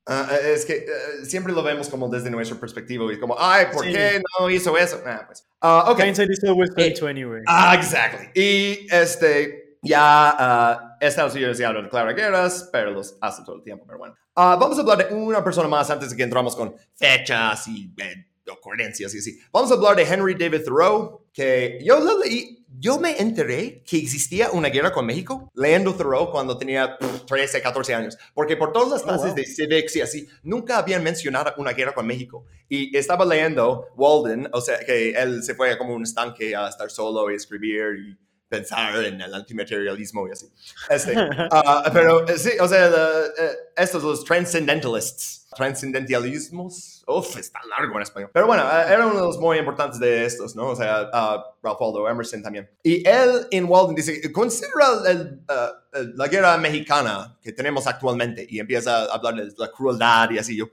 eh, es que eh, siempre lo vemos como desde nuestra perspectiva y como, ay, ¿por qué no hizo eso? Ah, pues. Uh, ok. Hindsight is always 2020, Ah, exactly. Y este, ya Estados Unidos ya no declara guerras, pero los hace todo el tiempo, pero bueno. Vamos a hablar de una persona más antes de que entramos con fechas y eh, ocurrencias y así. Vamos a hablar de Henry David Thoreau, que yo lo leí, yo me enteré que existía una guerra con México leyendo Thoreau cuando tenía 13, 14 años, porque por todas las oh, clases de civics y así, nunca habían mencionado una guerra con México. Y estaba leyendo Walden, o sea, que él se fue como un estanque a estar solo y escribir y pensar en el antimaterialismo y así. Este, uh, pero eh, sí, o sea, uh, estos los transcendentalists, transcendentalismos, uff, está largo en español. Pero bueno, uh, era uno de los muy importantes de estos, ¿no? O sea, Ralph Waldo Emerson también. Y él en Walden dice, considera el, la guerra mexicana que tenemos actualmente y empieza a hablar de la crueldad y así yo.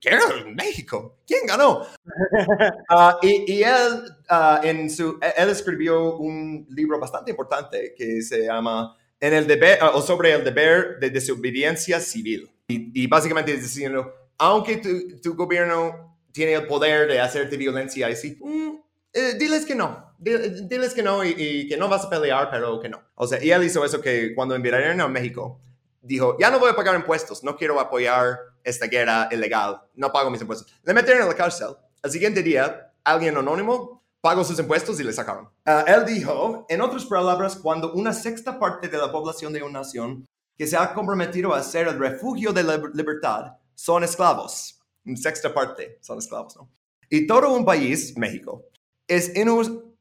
¿Qué México? ¿Quién ganó? Ah, y, él, ah, en su, él escribió un libro bastante importante que se llama en el deber, ah, o sobre el deber de desobediencia civil. Y, básicamente es diciendo, aunque tu, tu, gobierno tiene el poder de hacerte violencia, y así, mm, eh, diles que no, diles que no y, que no vas a pelear, pero que no. O sea, y él hizo eso que cuando enviaron a México, dijo, ya no voy a pagar impuestos, no quiero apoyar esta guerra ilegal, no pago mis impuestos. Le metieron en la cárcel. Al siguiente día, alguien anónimo pagó sus impuestos y le sacaron. Ah, él dijo, en otras palabras, cuando una sexta parte de la población de una nación que se ha comprometido a ser el refugio de la libertad son esclavos. Una sexta parte son esclavos, ¿no? Y todo un país, México, es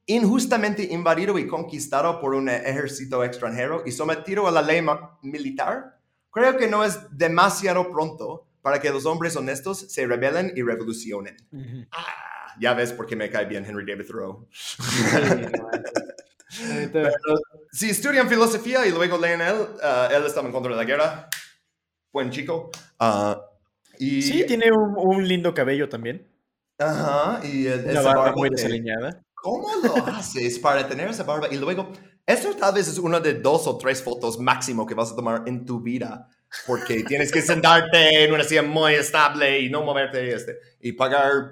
injustamente invadido y conquistado por un ejército extranjero y sometido a la ley militar, creo que no es demasiado pronto para que los hombres honestos se rebelen y revolucionen. ah, ya ves por qué me cae bien Henry David Thoreau. si estudian filosofía y luego leen él, uh, él estaba en contra de la guerra. Buen chico. Uh, y, sí, tiene un, lindo cabello también. Ajá, y esa barba, muy desaliñada. ¿Cómo lo haces para tener esa barba? Y luego, eso tal vez es una de dos o tres fotos máximo que vas a tomar en tu vida porque tienes que sentarte en una silla muy estable y no moverte este, y pagar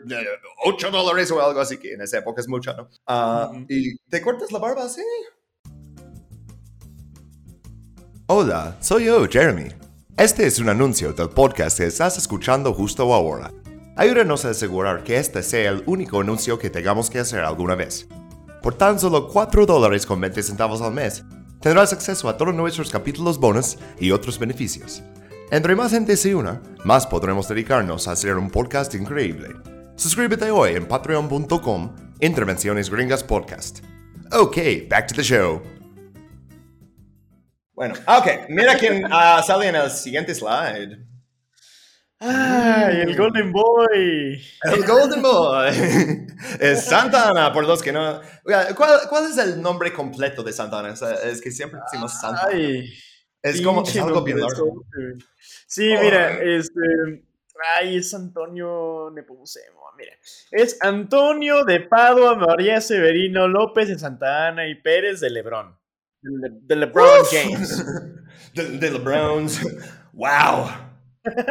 8 eh, dólares o algo así, que en esa época es mucho, ¿no? Ah, y te cortas la barba así. Hola, soy yo, Jeremy. Este es un anuncio del podcast que estás escuchando justo ahora. Ayúdanos a asegurar que este sea el único anuncio que tengamos que hacer alguna vez. Por tan solo 4 dólares con 20 centavos al mes, tendrás acceso a todos nuestros capítulos bonus y otros beneficios. Entre más gente se una, más podremos dedicarnos a hacer un podcast increíble. Suscríbete hoy en patreon.com Intervenciones Gringas Podcast. Ok, back to the show. Bueno, ok, mira quién uh, sale en el siguiente slide. ¡Ay, el Golden Boy! El Golden Boy. es Santa Ana, por los que no... ¿Cuál, ¿Cuál, es el nombre completo de Santa Ana? es que siempre decimos Santa Ay, Es como es algo bien Sí, mira, este... Ay, es Antonio Nepomucemo. Mira, es Antonio de Padua, María Severino López de Santa Ana y Pérez de Lebrón. De, LeBron James. de, de LeBrons. ¡Wow!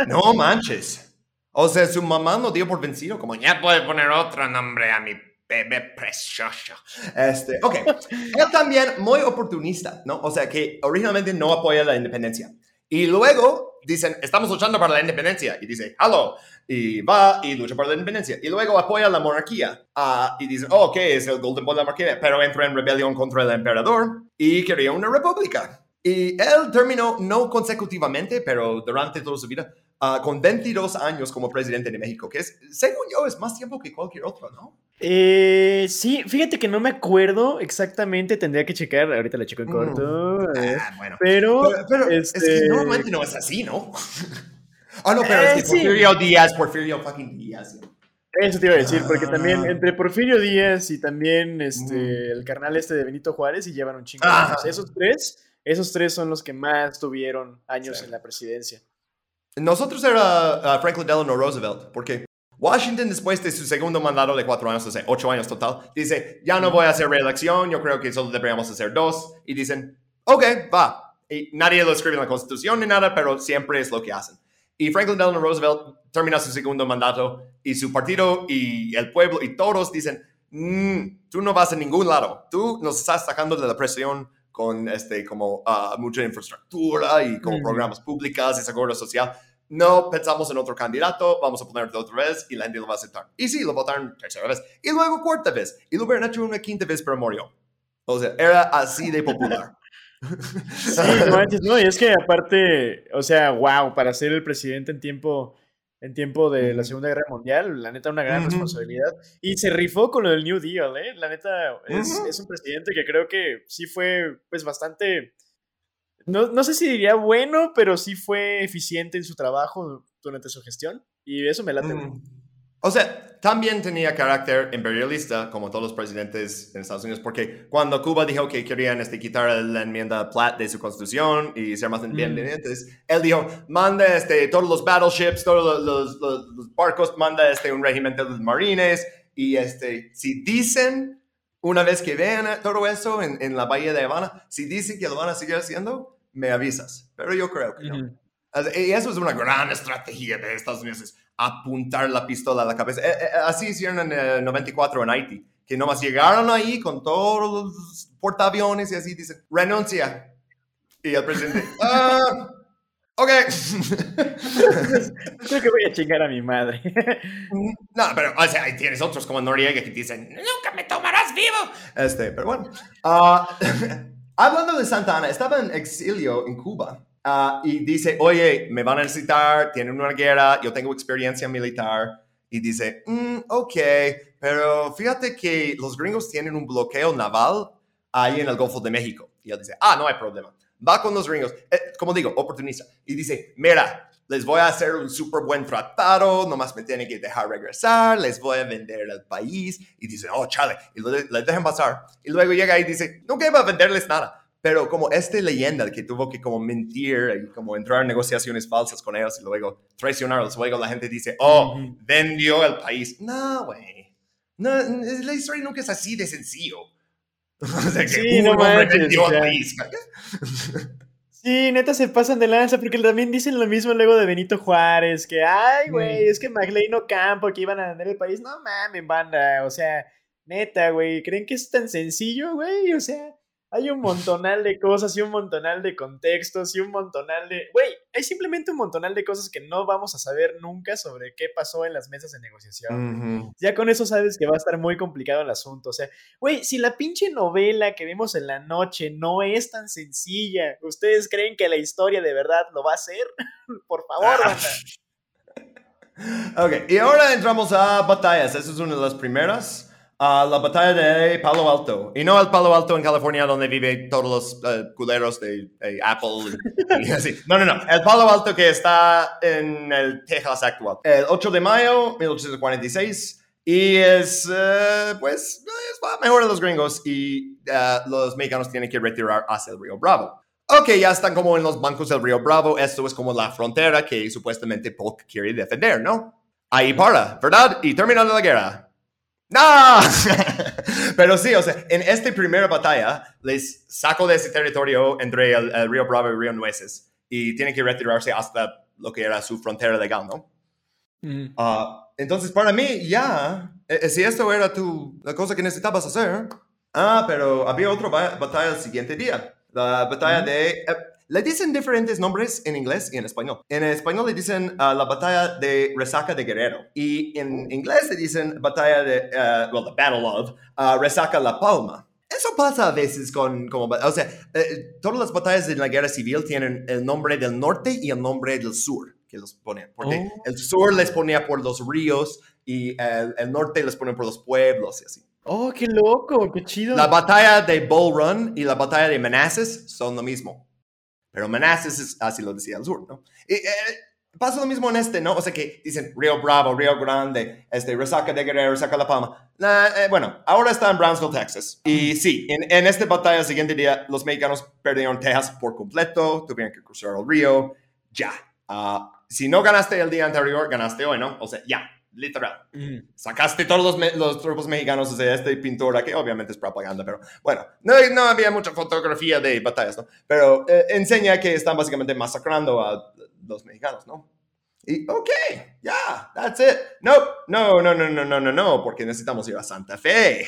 No manches. O sea, su mamá no dio por vencido, como ya puede poner otro nombre a mi bebé precioso. Este, ok. Él también muy oportunista, ¿no? O sea, que originalmente no apoya la independencia. Y luego dicen, estamos luchando para la independencia. Y dice, hello. Y va y lucha por la independencia. Y luego apoya la monarquía. Uh, y dice, oh, ok, es el Golden Boy de la monarquía. Pero entra en rebelión contra el emperador y quería una república. Y él terminó, no consecutivamente, pero durante toda su vida, uh, con 22 años como presidente de México, que es, según yo, es más tiempo que cualquier otro, ¿no? Eh, sí, fíjate que no me acuerdo exactamente, tendría que checar, ahorita le checo en corto. Mm. Ah, bueno. Pero, pero, es que este normalmente no es así, ¿no? Ah, no, pero es que eh, Porfirio Díaz, Porfirio fucking Díaz. Eso te iba a decir, porque también ah. entre Porfirio Díaz y también este, mm. el carnal este de Benito Juárez y llevan un chingo. Esos tres esos tres son los que más tuvieron años en la presidencia. Nosotros era uh, Franklin Delano Roosevelt, porque Washington después de su segundo mandato de cuatro años, o sea, ocho años total, dice, ya no voy a hacer reelección, yo creo que solo deberíamos hacer dos. Y dicen, ok, va. Y nadie lo escribe en la constitución ni nada, pero siempre es lo que hacen. Y Franklin Delano Roosevelt termina su segundo mandato y su partido y el pueblo y todos dicen, mm, tú no vas a ningún lado, tú nos estás sacando de la presión con este, como ah, mucha infraestructura y como programas públicas y seguro social. No pensamos en otro candidato, vamos a ponerlo otra vez y la gente lo va a aceptar. Y sí, lo votaron tercera vez. Y luego cuarta vez. Y lo hubieran hecho una quinta vez, pero murió. O sea, era así de popular. sí, no, no, y es que aparte, o sea, wow, para ser el presidente en tiempo en tiempo de la Segunda Guerra Mundial, la neta, una gran responsabilidad. Y se rifó con lo del New Deal, ¿eh? La neta, es, un presidente que creo que sí fue, pues, bastante, no, no, sé si diría bueno, pero sí fue eficiente en su trabajo durante su gestión. Y eso me late. O sea, también tenía carácter imperialista, como todos los presidentes en Estados Unidos, porque cuando Cuba dijo que querían este, quitar la enmienda Platt de su constitución y ser más mm. independientes, él dijo, manda este, todos los battleships, todos los, los, barcos, manda este, un regimiento de los marines, y este, si dicen, una vez que vean todo eso en, en, la bahía de Habana, si dicen que lo van a seguir haciendo, me avisas. Pero yo creo que no. Y eso es una gran estrategia de Estados Unidos apuntar la pistola a la cabeza. Eh, eh, así hicieron en el 94 en Haití, que nomás llegaron ahí con todos los portaaviones y así dicen, renuncia. Y el presidente, ah, ok. Creo que voy a chingar a mi madre. no, pero o sea, ahí tienes otros como Noriega que dicen, nunca me tomarás vivo. Este, pero bueno. Uh, hablando de Santa Ana, estaba en exilio en Cuba Ah, y dice, oye, me van a necesitar, tienen una guerra, yo tengo experiencia militar. Y dice, mm, ok, pero fíjate que los gringos tienen un bloqueo naval ahí en el Golfo de México. Y él dice, ah, no hay problema. Va con los gringos, eh, como digo, oportunista. Y dice, mira, les voy a hacer un súper buen tratado, nomás me tienen que dejar regresar, les voy a vender el país. Y dice, oh, chale, y les dejan pasar. Y luego llega y dice, no quiero venderles nada pero como esta leyenda que tuvo que como mentir y como entrar en negociaciones falsas con ellos y luego traicionarlos, luego la gente dice, oh, vendió el país. No, güey. No, la historia nunca es así de sencillo. o sea, que sí, no vendió el país. Sí, neta se pasan de lanza porque también dicen lo mismo luego de Benito Juárez, que, ay, güey, es que McLean campo que iban a vender el país. No mames, banda, o sea, neta, güey, ¿creen que es tan sencillo, güey? O sea, hay un montonal de cosas y un montonal de contextos y un montonal de... Güey, hay simplemente un montonal de cosas que no vamos a saber nunca sobre qué pasó en las mesas de negociación. Ya con eso sabes que va a estar muy complicado el asunto. O sea, güey, si la pinche novela que vemos en la noche no es tan sencilla, ¿ustedes creen que la historia de verdad lo va a hacer? Por favor, Ok, y ahora entramos a batallas. Esa es una de las primeras a la batalla de Palo Alto. Y no el Palo Alto en California donde viven todos los uh, culeros de, Apple y, así. No, no, no. El Palo Alto que está en el Texas actual. El 8 de mayo 1846. Y es, uh, pues, es mejor a los gringos y uh, los mexicanos tienen que retirar hacia el río Bravo. Ok, ya están como en los bancos del río Bravo. Esto es como la frontera que supuestamente Polk quiere defender, ¿no? Ahí para, ¿verdad? Y terminando la guerra. ¡No! Pero sí, o sea, en esta primera batalla les saco de ese territorio entre el, río Bravo y el río Nueces y tienen que retirarse hasta lo que era su frontera legal, ¿no? Ah, entonces, para mí, ya, eh, eh, si esto era tu, la cosa que necesitabas hacer, ah, pero había otra batalla el siguiente día, la batalla de... Le dicen diferentes nombres en inglés y en español. En español le dicen uh, la batalla de Resaca de Guerrero. Y en inglés le dicen batalla de, uh, well, the Battle of uh, Resaca La Palma. Eso pasa a veces con, como, o sea, eh, todas las batallas de la guerra civil tienen el nombre del norte y el nombre del sur que los ponen. Porque oh. el sur les ponía por los ríos y el, el norte les ponen por los pueblos y así. Oh, qué loco, qué chido. La batalla de Bull Run y la batalla de Manassas son lo mismo. Pero Manassas es así lo decía al sur, ¿no? Y, eh, pasa lo mismo en este, ¿no? O sea que dicen Río Bravo, Río Grande, este, Resaca de Guerrero, Resaca La Palma. Eh, bueno, ahora está en Brownsville, Texas. Y sí, en, en esta batalla el siguiente día, los mexicanos perdieron Texas por completo, tuvieron que cruzar el río, ya. Ah, si no ganaste el día anterior, ganaste hoy, ¿no? O sea, ya, literal. Mm. Sacaste todos los, los trupos mexicanos, sea, este pintura, que obviamente es propaganda, pero bueno, no, no había mucha fotografía de batallas, ¿no? Pero eh, enseña que están básicamente masacrando a los mexicanos, ¿no? Y, ok, ya, that's it. No, no, no, no, no, no, no, no, porque necesitamos ir a Santa Fe.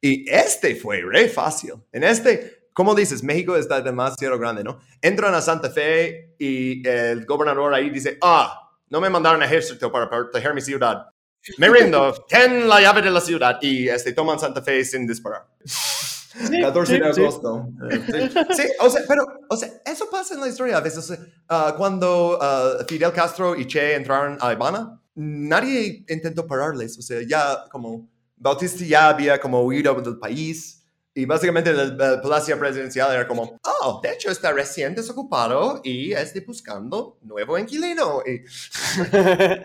Y este fue re fácil. En este, como dices, México está demasiado grande, ¿no? Entran a Santa Fe y el gobernador ahí dice, ah, no me mandaron ejército para proteger mi ciudad. Me rindo, ten la llave de la ciudad y este, toman Santa Fe sin disparar. 14 de agosto. Sí. o sea, pero, o sea, eso pasa en la historia a veces. Ah, cuando ah, Fidel Castro y Che entraron a Habana, nadie intentó pararles. O sea, ya como Bautista ya había como huido del país. Y básicamente el, palacio presidencial era como, oh, de hecho está recién desocupado y estoy buscando nuevo inquilino y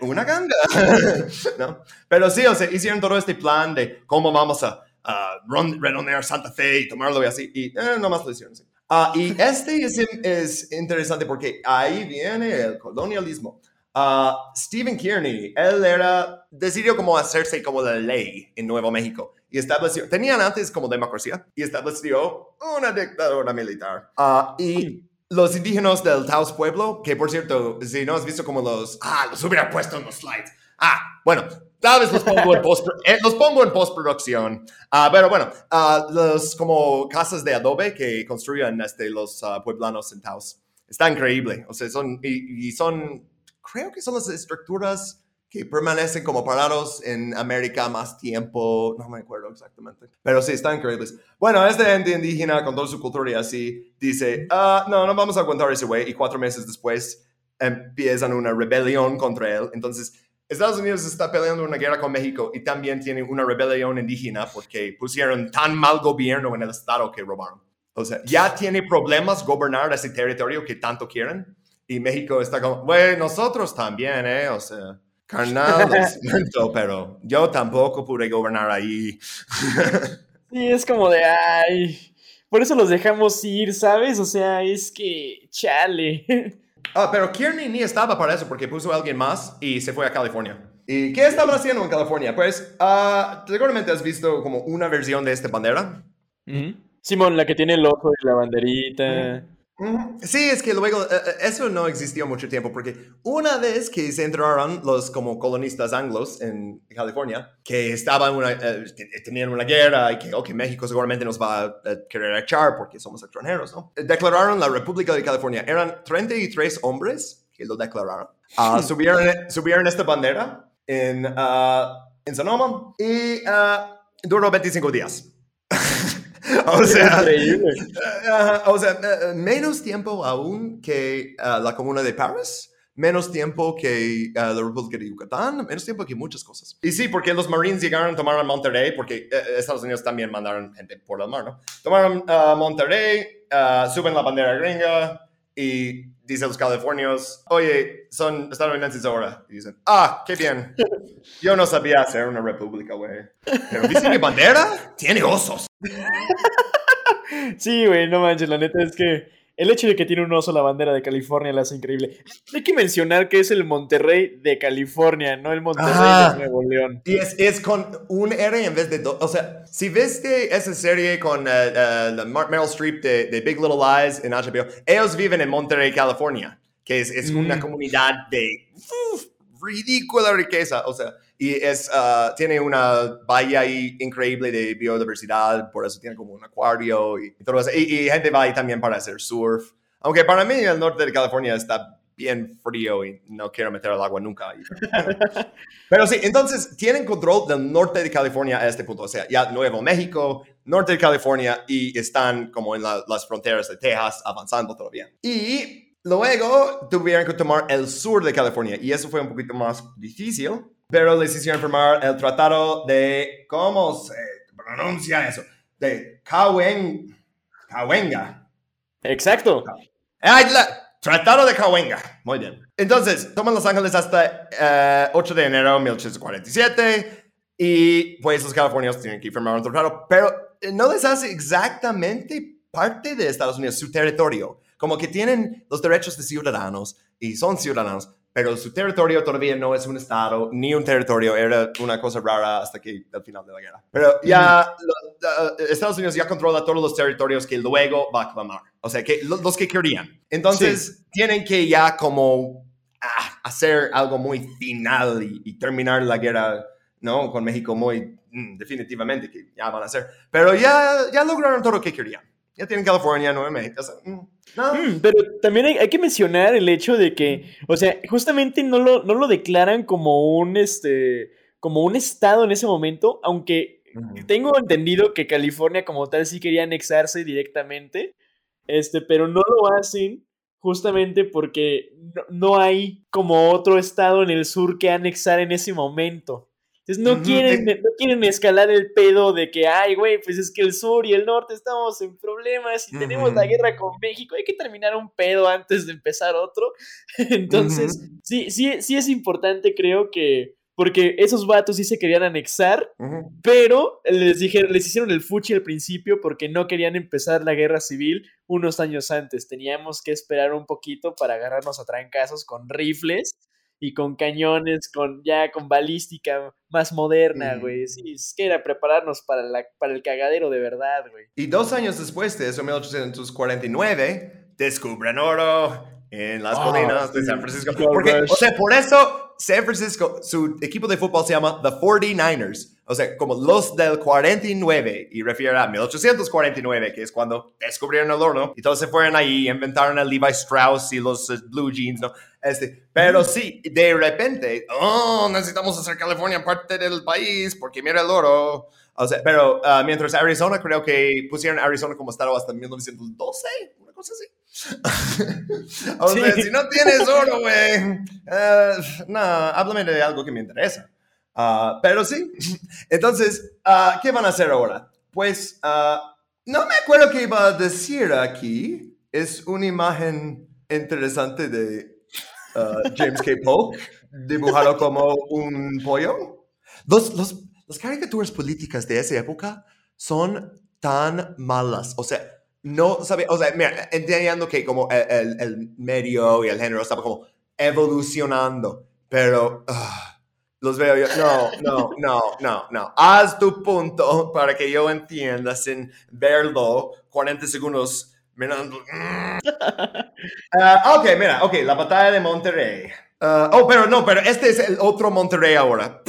una ganga. ¿No? Pero sí, o sea, hicieron todo este plan de cómo vamos a uh, redondear Santa Fe y tomarlo y así. Y eh, nomás lo hicieron así. Uh, y este es, es, interesante porque ahí viene el colonialismo. Uh, Stephen Kearney, él era, decidió como hacerse como la ley en Nuevo México y estableció, tenían antes como democracia y estableció una dictadura militar. Uh, y los indígenas del Taos Pueblo, que por cierto, si no has visto como los, ah, los hubiera puesto en los slides. Ah, bueno, Tal vez los pongo en, post, eh, los pongo en postproducción. Uh, pero bueno, uh, los como casas de adobe que construyen este, los uh, pueblanos en Taos. Está increíble. O sea, son, y, son, creo que son las estructuras que permanecen como parados en América más tiempo. No me acuerdo exactamente. Pero sí, están increíbles. Bueno, este ente indígena con toda su cultura y así dice, no, no vamos a aguantar ese güey. Y cuatro meses después empiezan una rebelión contra él. Entonces, Estados Unidos está peleando una guerra con México y también tiene una rebelión indígena porque pusieron tan mal gobierno en el estado que robaron. O sea, ya tiene problemas gobernar ese territorio que tanto quieren y México está como, bueno, nosotros también, ¿eh? O sea, carnal, pero yo tampoco pude gobernar ahí. sí, es como de, ay, por eso los dejamos ir, ¿sabes? O sea, es que, chale. Ah, pero Kearney ni estaba para eso porque puso a alguien más y se fue a California. ¿Y qué estaban haciendo en California? Pues, uh, seguramente has visto como una versión de esta bandera. Simón, la que tiene el ojo y la banderita. Sí, es que luego eh, eh, eso no existió mucho tiempo porque una vez que se entraron los como colonistas anglos en California, que estaban una, eh, tenían una guerra y que, ok, México seguramente nos va a querer echar porque somos extranjeros, ¿no? Declararon la República de California. Eran 33 hombres que lo declararon. Uh, subieron, subieron esta bandera en, uh, en Sonoma y duró 25 días. o sea, o sea, eh, menos tiempo aún que uh, la comuna de París, menos tiempo que uh, la República de Yucatán, menos tiempo que muchas cosas. Y sí, porque los Marines llegaron, tomaron Monterrey, porque uh, Estados Unidos también mandaron gente por el mar, ¿no? Tomaron Monterrey, suben la bandera gringa y dicen los californios, oye, son estadounidenses ahora. Y dicen, ah, qué bien. Yo no sabía hacer una república, güey. Pero ¿viste mi bandera? Tiene osos. sí, güey, no manches, la neta es que el hecho de que tiene un oso la bandera de California la hace increíble. Hay que mencionar que es el Monterrey de California, no el Monterrey de Nuevo León. Y es, es, con un R en vez de dos. O sea, si viste esa serie con uh, uh, Meryl Streep de, de, Big Little Lies en HBO, ellos viven en Monterrey, California, que es, es una mm. comunidad de ridícula riqueza. O sea, y es, uh, tiene una bahía ahí increíble de biodiversidad, por eso tiene como un acuario y, todo eso. Y, gente va ahí también para hacer surf. Aunque para mí el norte de California está bien frío y no quiero meter el agua nunca. Pero sí, entonces tienen control del norte de California a este punto. O sea, ya Nuevo México, norte de California y están como en las fronteras de Texas avanzando todavía. Y luego tuvieron que tomar el sur de California y eso fue un poquito más difícil pero les hicieron firmar el tratado de, ¿cómo se pronuncia eso? De Cahuenga. Exacto. tratado de Cahuenga. Muy bien. Entonces, toman Los Ángeles hasta 8 eh, de enero de 1847 y pues los californianos tienen que firmar un tratado, pero eh, no les hace exactamente parte de Estados Unidos, su territorio. Como que tienen los derechos de ciudadanos y son ciudadanos, pero su territorio todavía no es un estado ni un territorio, era una cosa rara hasta que al final de la guerra. Pero ya Estados Unidos ya controla todos los territorios que luego va a clamar, o sea, que los, que querían. Entonces tienen que ya como ah, hacer algo muy final y, terminar la guerra, ¿no? Con México muy mm, definitivamente que ya van a hacer. Pero ya, ya lograron todo lo que querían. Ya tienen California, Nueva México. Mm, no. Mm, pero también hay, que mencionar el hecho de que, o sea, justamente no lo, no lo declaran como un, este, como un estado en ese momento, aunque tengo entendido que California como tal sí quería anexarse directamente, este, pero no lo hacen justamente porque no, hay como otro estado en el sur que anexar en ese momento. Entonces no, quieren, no quieren escalar el pedo de que, ay, güey, pues es que el sur y el norte estamos en problemas y tenemos la guerra con México, hay que terminar un pedo antes de empezar otro. Entonces, sí, sí, sí es importante, creo que porque esos vatos sí se querían anexar, pero les, dijeron, les hicieron el fuchi al principio porque no querían empezar la guerra civil unos años antes. Teníamos que esperar un poquito para agarrarnos a trancazos con rifles y con cañones, con ya con balística más moderna, güey. Sí, es que era prepararnos para, la, para el cagadero de verdad, güey. Y dos años después de eso, 1849, descubren oro en las colinas de San Francisco. Porque, o sea, por eso San Francisco, su equipo de fútbol se llama The 49ers, o sea, como los del 49, y refiere a 1849, que es cuando descubrieron el horno, y todos se fueron ahí, inventaron el Levi Strauss y los eh, Blue Jeans, ¿no? Este, pero sí, de repente, oh, necesitamos hacer California parte del país, porque mira el oro. O sea, pero uh, mientras Arizona, creo que pusieron Arizona como estado hasta 1912, una cosa así. o sea, si no tienes oro, güey, uh, no, háblame de algo que me interesa. Uh, pero sí, entonces, uh, ¿qué van a hacer ahora? Pues, no me acuerdo qué iba a decir aquí. Es una imagen interesante de James K. Polk, dibujado como un pollo. Los, los, las caricaturas políticas de esa época son tan malas. O sea, no sabe, o sea, mira, entendiendo que como el, el, medio y el género estaba como evolucionando, pero ah, los veo yo, no, no, no, no, no, haz tu punto para que yo entienda sin verlo 40 segundos mirando. Uh, ok, mira, ok, la batalla de Monterrey. Uh, oh, pero no, pero este es el otro Monterrey ahora.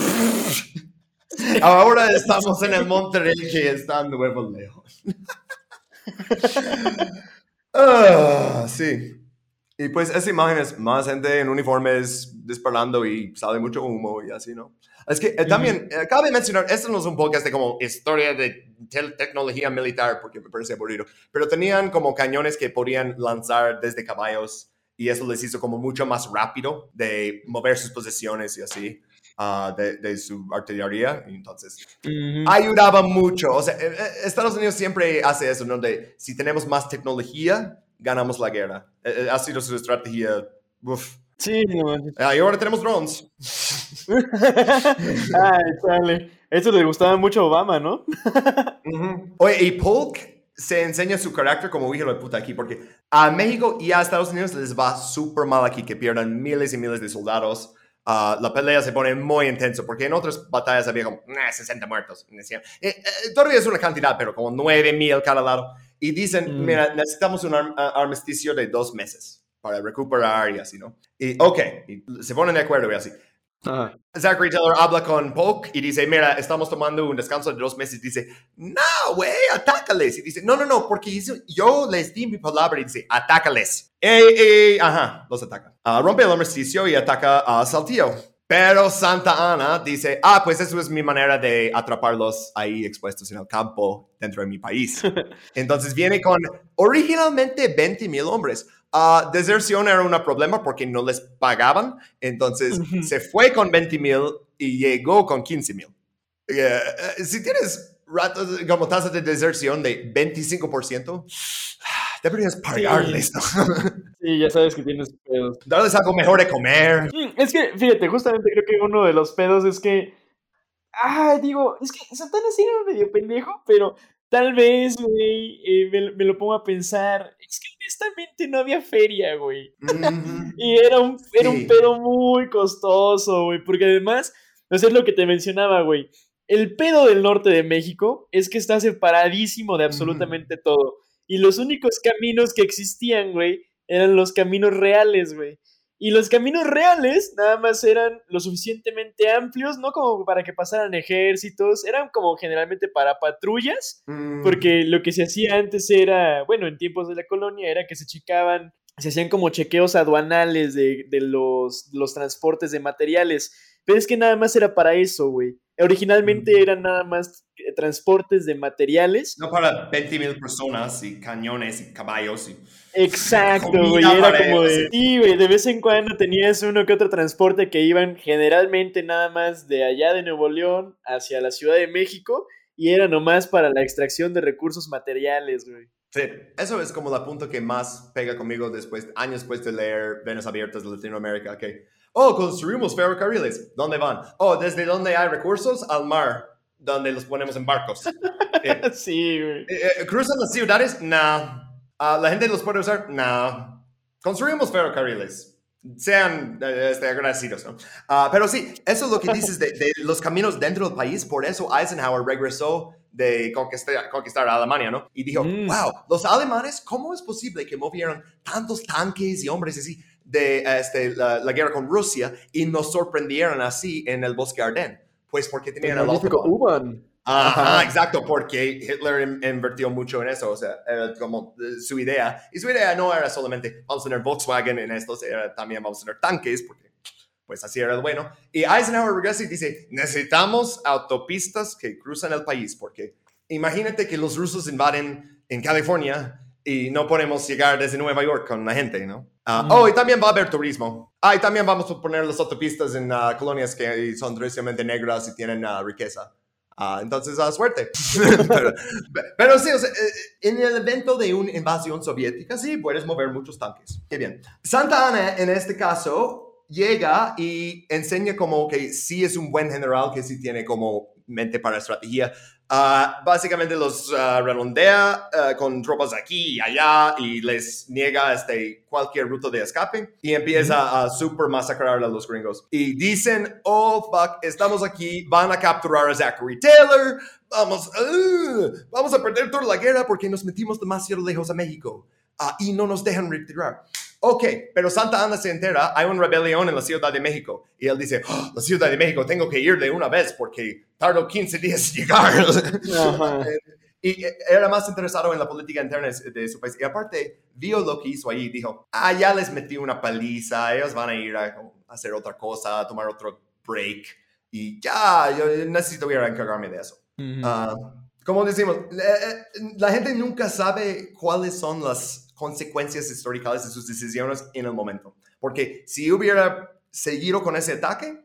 ahora estamos en el Monterrey que está en Nuevo León. Ah, sí. Y pues esa imagen es más gente en uniformes disparando y sale mucho humo y así, ¿no? Es que eh, también, uh cabe mencionar, esto no es un podcast de como historia de tecnología militar, porque me parece aburrido, pero tenían como cañones que podían lanzar desde caballos y eso les hizo como mucho más rápido de mover sus posiciones y así. Ah, de, su artillería. Entonces, ayudaba mucho. O sea, eh, eh, Estados Unidos siempre hace eso, ¿no? De si tenemos más tecnología, ganamos la guerra. Eh, ha sido su estrategia. Uf. Sí, no. Ah, y ahora tenemos drones. Ay, chale. Eso le gustaba mucho a Obama, ¿no? Oye, y Polk se enseña su carácter como hijo de puta aquí, porque a México y a Estados Unidos les va súper mal aquí, que pierdan miles y miles de soldados. Ah, la pelea se pone muy intenso, porque en otras batallas había como 60 muertos. Eh, eh, todavía es una cantidad, pero como 9 mil cada lado. Y dicen, mm. mira, necesitamos un armisticio de dos meses para recuperar y así, ¿no? Y ok, y se ponen de acuerdo y así. Zachary Taylor habla con Polk y dice, mira, estamos tomando un descanso de dos meses. Dice, no, güey, atácales. Y dice, no, no, no, porque yo les di mi palabra y dice, atácales. Y, ajá, los ataca. Ah, rompe el armisticio y ataca a Saltillo. Pero Santa Ana dice, ah, pues eso es mi manera de atraparlos ahí expuestos en el campo dentro de mi país. Entonces viene con originalmente 20 mil hombres. Uh, deserción era un problema porque no les pagaban, entonces se fue con 20 mil y llegó con 15 mil. Eh, eh, si tienes ratos como tasa de deserción de 25%, deberías pagarles, Sí, ya sabes que tienes pedos. Darles algo mejor de comer. Mm, es que, fíjate, justamente creo que uno de los pedos es que. Ah, digo, es que Santana sí era medio pendejo, pero tal vez, güey, eh, me, lo pongo a pensar. Es que honestamente no había feria, güey. y era un, era un pedo muy costoso, güey, porque además, eso es lo que te mencionaba, güey. El pedo del norte de México es que está separadísimo de absolutamente todo. Y los únicos caminos que existían, güey, eran los caminos reales, güey. Y los caminos reales nada más eran lo suficientemente amplios, no como para que pasaran ejércitos, eran como generalmente para patrullas, Mm, porque lo que se hacía antes era, bueno, en tiempos de la colonia, era que se checaban, se hacían como chequeos aduanales de, de los, los transportes de materiales. Pero es que nada más era para eso, güey. Originalmente eran nada más eh, transportes de materiales. No para 20 mil personas y cañones y caballos y... Exacto, güey. Era como de. Sí, güey. De vez en cuando tenías uno que otro transporte que iban generalmente nada más de allá de Nuevo León hacia la Ciudad de México. Y era nomás para la extracción de recursos materiales, güey. Sí, eso es como la punto que más pega conmigo después, años después de leer Venas Abiertas de Latinoamérica, que, oh, construimos ferrocarriles, ¿dónde van? Oh, desde donde hay recursos al mar, donde los ponemos en barcos. Eh, sí, güey. eh, eh, ¿Cruzan las ciudades? No. Ah, ¿La gente los puede usar? No. Construimos ferrocarriles. Sean eh, este, agradecidos, ¿no? Ah, pero sí, eso es lo que dices de, de los caminos dentro del país. Por eso Eisenhower regresó de conquistar, conquistar a Alemania, ¿no? Y dijo, Mm. wow, los alemanes, ¿cómo es posible que movieron tantos tanques y hombres así de este, la, la guerra con Rusia y nos sorprendieron así en el bosque Ardennes? Pues porque tenían el Autobahn. U-Bahn. Ajá, Ajá. exacto, porque Hitler in- invirtió mucho en eso, o sea, era como eh, su idea. Y su idea no era solamente vamos a tener Volkswagen en estos, era también vamos a tener tanques, porque pues así era el bueno. Y Eisenhower regresa y dice, necesitamos autopistas que cruzan el país, porque imagínate que los rusos invaden en California y no podemos llegar desde Nueva York con la gente, ¿no? Ah, Mm. Oh, y también va a haber turismo. Ah, y también vamos a poner las autopistas en ah, colonias que son tradicionalmente negras y tienen ah, riqueza. Entonces, suerte. pero, pero sí, o sea, eh, en el evento de una invasión soviética, sí, puedes mover muchos tanques. Qué bien. Santa Ana, en este caso, llega y enseña como que sí es un buen general, que sí tiene como mente para estrategia. Ah, básicamente los ah, redondea ah, con tropas aquí y allá y les niega este, cualquier ruta de escape y empieza a super masacrar a los gringos. Y dicen, oh, fuck, estamos aquí, van a capturar a Zachary Taylor, vamos, vamos a perder toda la guerra porque nos metimos demasiado lejos a México y no nos dejan retirar. Ok, pero Santa Ana se entera, hay una rebelión en la Ciudad de México. Y él dice, "Ah, la Ciudad de México, tengo que ir de una vez porque tardo 15 días en llegar. Ajá. y eh, era más interesado en la política interna de su país. Y aparte, vio lo que hizo ahí y dijo, ah, ya les metí una paliza, ellos van a ir a hacer otra cosa, a tomar otro break. Y ya, yo necesito ir a encargarme de eso. Ah, como decimos, eh, eh, la gente nunca sabe cuáles son las consecuencias históricas de sus decisiones en el momento. Porque si hubiera seguido con ese ataque,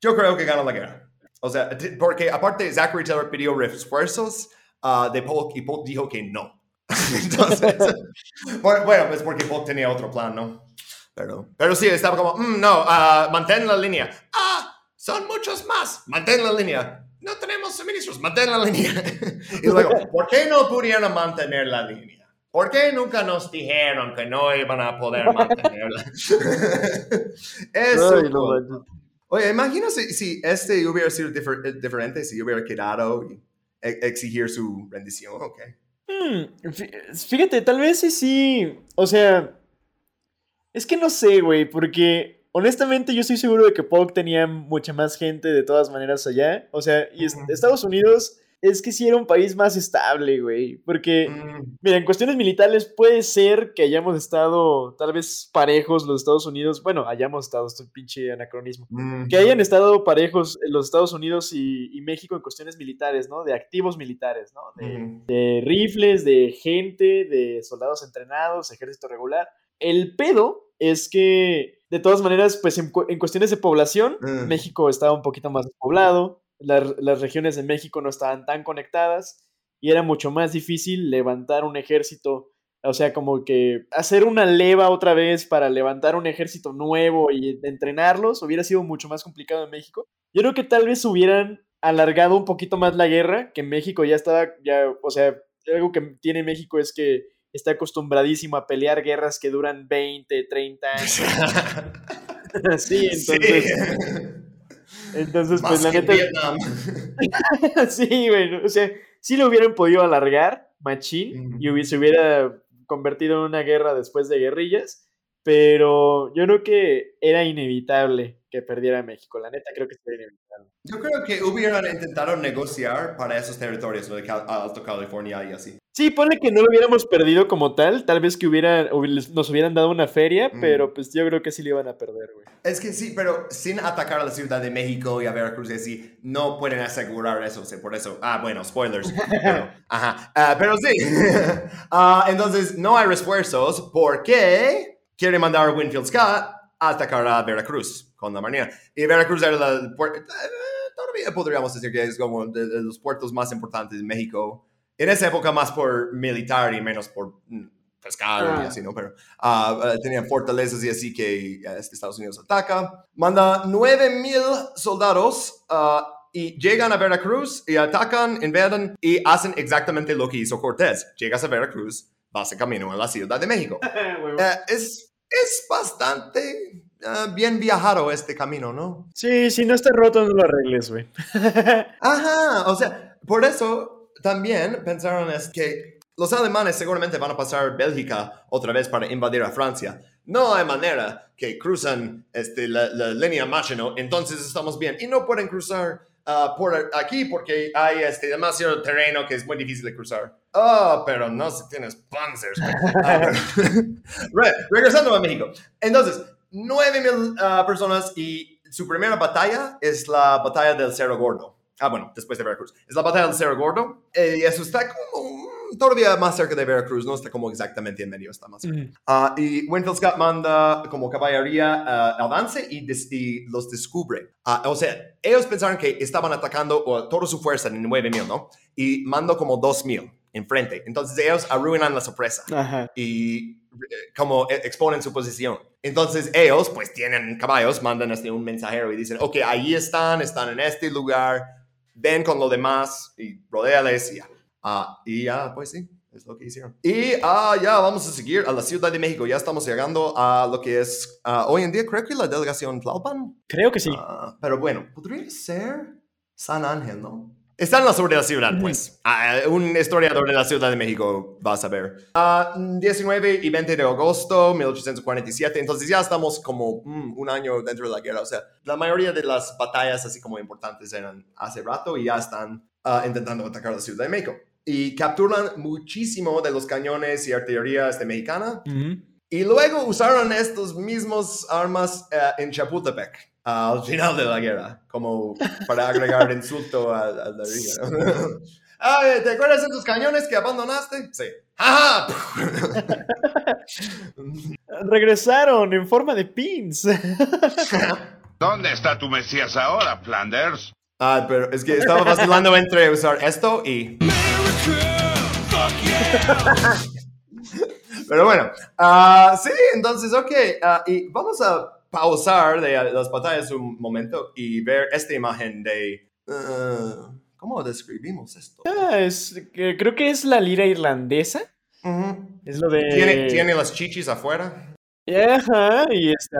yo creo que gana la guerra. O sea, porque aparte Zachary Taylor pidió refuerzos ah, de Polk y Polk dijo que no. Entonces, bueno, pues porque Polk tenía otro plan, ¿no? Pero, pero sí, estaba como, "Mm, no, ah, mantén la línea. Ah, son muchos más, mantén la línea. No tenemos suministros, mantén la línea. y luego, ¿por qué no pudieron mantener la línea? ¿Por qué nunca nos dijeron que no iban a poder mantenerla? Eso. No. Oye, imagina si, si este hubiera sido difer- eh, diferente, si hubiera quedado y e- exigir su rendición, ok. Hmm, fí- Fíjate, tal vez sí, sí. O sea, es que no sé, güey, porque honestamente yo estoy seguro de que Polk tenía mucha más gente de todas maneras allá. O sea, y Ujú. Estados Unidos es que sí era un país más estable, güey. Porque, Mm, mira, en cuestiones militares puede ser que hayamos estado tal vez parejos los Estados Unidos. Bueno, hayamos estado, esto es un pinche anacronismo. mm. Que hayan estado parejos los Estados Unidos y, y México en cuestiones militares, ¿no? De activos militares, ¿no? De, rifles, de gente, de soldados entrenados, ejército regular. El pedo es que, de todas maneras, pues en, cu- en cuestiones de población, Mm. México estaba un poquito más poblado, las, las regiones de México no estaban tan conectadas y era mucho más difícil levantar un ejército, o sea, como que hacer una leva otra vez para levantar un ejército nuevo y entrenarlos hubiera sido mucho más complicado en México. Yo creo que tal vez hubieran alargado un poquito más la guerra, que México ya estaba, ya, o sea, algo que tiene México es que está acostumbradísimo a pelear guerras que duran 20, 30 años. sí, entonces, entonces Más pues la neta, Vietnam. sí, güey, o sea, sí lo hubieran podido alargar, machín, y se hubiera convertido en una guerra después de guerrillas, pero yo creo que era inevitable que perdiera México. La neta, creo que sería inevitable. Yo creo que hubieran intentado negociar para esos territorios, lo de Alto California y así. Sí, pone que no lo hubiéramos perdido como tal, tal vez que hubieran, nos hubieran dado una feria, mm. pero pues yo creo que sí le iban a perder, güey. Es que sí, pero sin atacar a la Ciudad de México y a Veracruz y así, no pueden asegurar eso, por eso, ah, bueno, spoilers, pero, ajá, uh, pero sí, uh, entonces no hay refuerzos porque quiere mandar a Winfield Scott atacar a Veracruz con la Marina, y Veracruz era la, eh, todavía podríamos decir que es como de los puertos más importantes de México, en esa época más por militar y menos por mm, pescar y ah. así, ¿no? Pero uh, tenían fortalezas y así que este, Estados Unidos ataca. Manda 9.000 soldados y llegan a Veracruz y atacan, invaden y hacen exactamente lo que hizo Cortés. Llegas a Veracruz, vas en camino a la Ciudad de México. es, es bastante bien viajado este camino, ¿no? Sí, si no está roto, no lo arregles, güey. Ajá, o sea, por eso también pensaron es que los alemanes seguramente van a pasar Bélgica otra vez para invadir a Francia. No hay manera que cruzan este, la, línea Maginot, entonces estamos bien. Y no pueden cruzar ah, por aquí porque hay este, demasiado terreno que es muy difícil de cruzar. Oh, pero no si tienes panzers. Ah, regresando a México. Entonces, 9.000 uh, personas y su primera batalla es la batalla del Cerro Gordo. Ah, bueno, después de Veracruz. Es la batalla del Cerro Gordo. Eh, y eso está como todavía más cerca de Veracruz, no está como exactamente en medio, está más cerca. Ah, y Winfield Scott manda como caballería uh, avance y, los descubre. Ah, o sea, ellos pensaron que estaban atacando toda su fuerza en 9000, ¿no? Y mando como 2000 enfrente. Entonces ellos arruinan la sorpresa y eh, como e, exponen su posición. Entonces ellos, pues tienen caballos, mandan este un mensajero y dicen, ok, ahí están, están en este lugar, ven con lo demás y rodeales y ya. Ah, y ya, pues sí, es lo que hicieron. Y ah, ya vamos a seguir a la Ciudad de México. Ya estamos llegando a lo que es ah, hoy en día, creo que la delegación Tlalpan. Creo que sí. pero bueno, podría ser San Ángel, ¿no? Está en la sobre la ciudad, pues. Ah, un historiador de la Ciudad de México vas a ver. 19 y 20 de agosto 1847. Entonces ya estamos como mm, un año dentro de la guerra. O sea, la mayoría de las batallas así como importantes eran hace rato y ya están ah, intentando atacar la Ciudad de México. Y capturan muchísimo de los cañones y artillería este, mexicana. Y luego usaron estos mismos armas eh, en Chapultepec al final de la guerra, como para agregar insulto a, la vida. ¿Te acuerdas de esos cañones que abandonaste? Sí. Regresaron en forma de pins. ¿Dónde está tu Mesías ahora, Flanders? Ah, pero es que estaba vacilando entre usar esto y... pero bueno, uh, sí, entonces, ok, uh, y vamos a pausar de las batallas un momento y ver esta imagen de... Uh, ¿Cómo describimos esto? Ah, es, creo que es la lira irlandesa. Es lo de... ¿Tiene, tiene las chichis afuera. Ajá, y está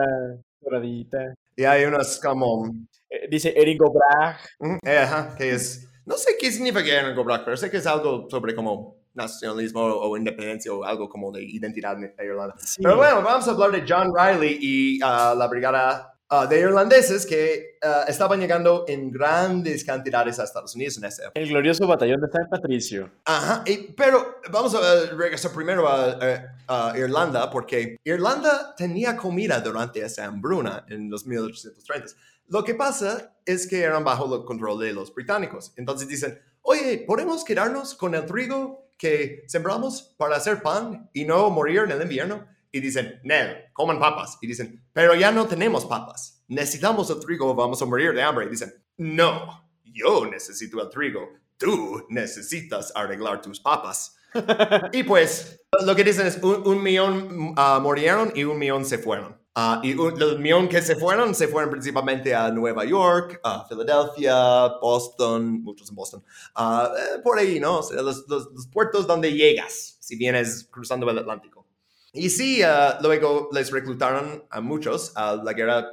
doradita. Y hay unas como... Eh, dice Eringo Brach. Ajá, que es... No sé qué significa Eringo Brach, pero sé que es algo sobre como nacionalismo o independencia o algo como de identidad irlandesa. Pero bueno, vamos a hablar de John Riley y uh, la brigada uh, de irlandeses que uh, estaban llegando en grandes cantidades a Estados Unidos en ese. El glorioso batallón de San Patricio. Ajá, pero vamos a regresar primero a, Irlanda porque Irlanda tenía comida durante esa hambruna en los 1830. Lo que pasa es que eran bajo el control de los británicos. Entonces dicen, oye, ¿podemos quedarnos con el trigo que sembramos para hacer pan y no morir en el invierno? Y dicen, Nel, coman papas. Y dicen, pero ya no tenemos papas. Necesitamos el trigo, vamos a morir de hambre. Y dicen, no, yo necesito el trigo. Tú necesitas arreglar tus papas. y pues, lo que dicen es, un, millón uh, murieron y un millón se fueron. Uh, y los millón que se fueron, se fueron principalmente a Nueva York, a Filadelfia, Boston, muchos en Boston, uh, por ahí, ¿no? los, los, puertos donde llegas si vienes cruzando el Atlántico. Y sí, uh, luego les reclutaron a muchos a la guerra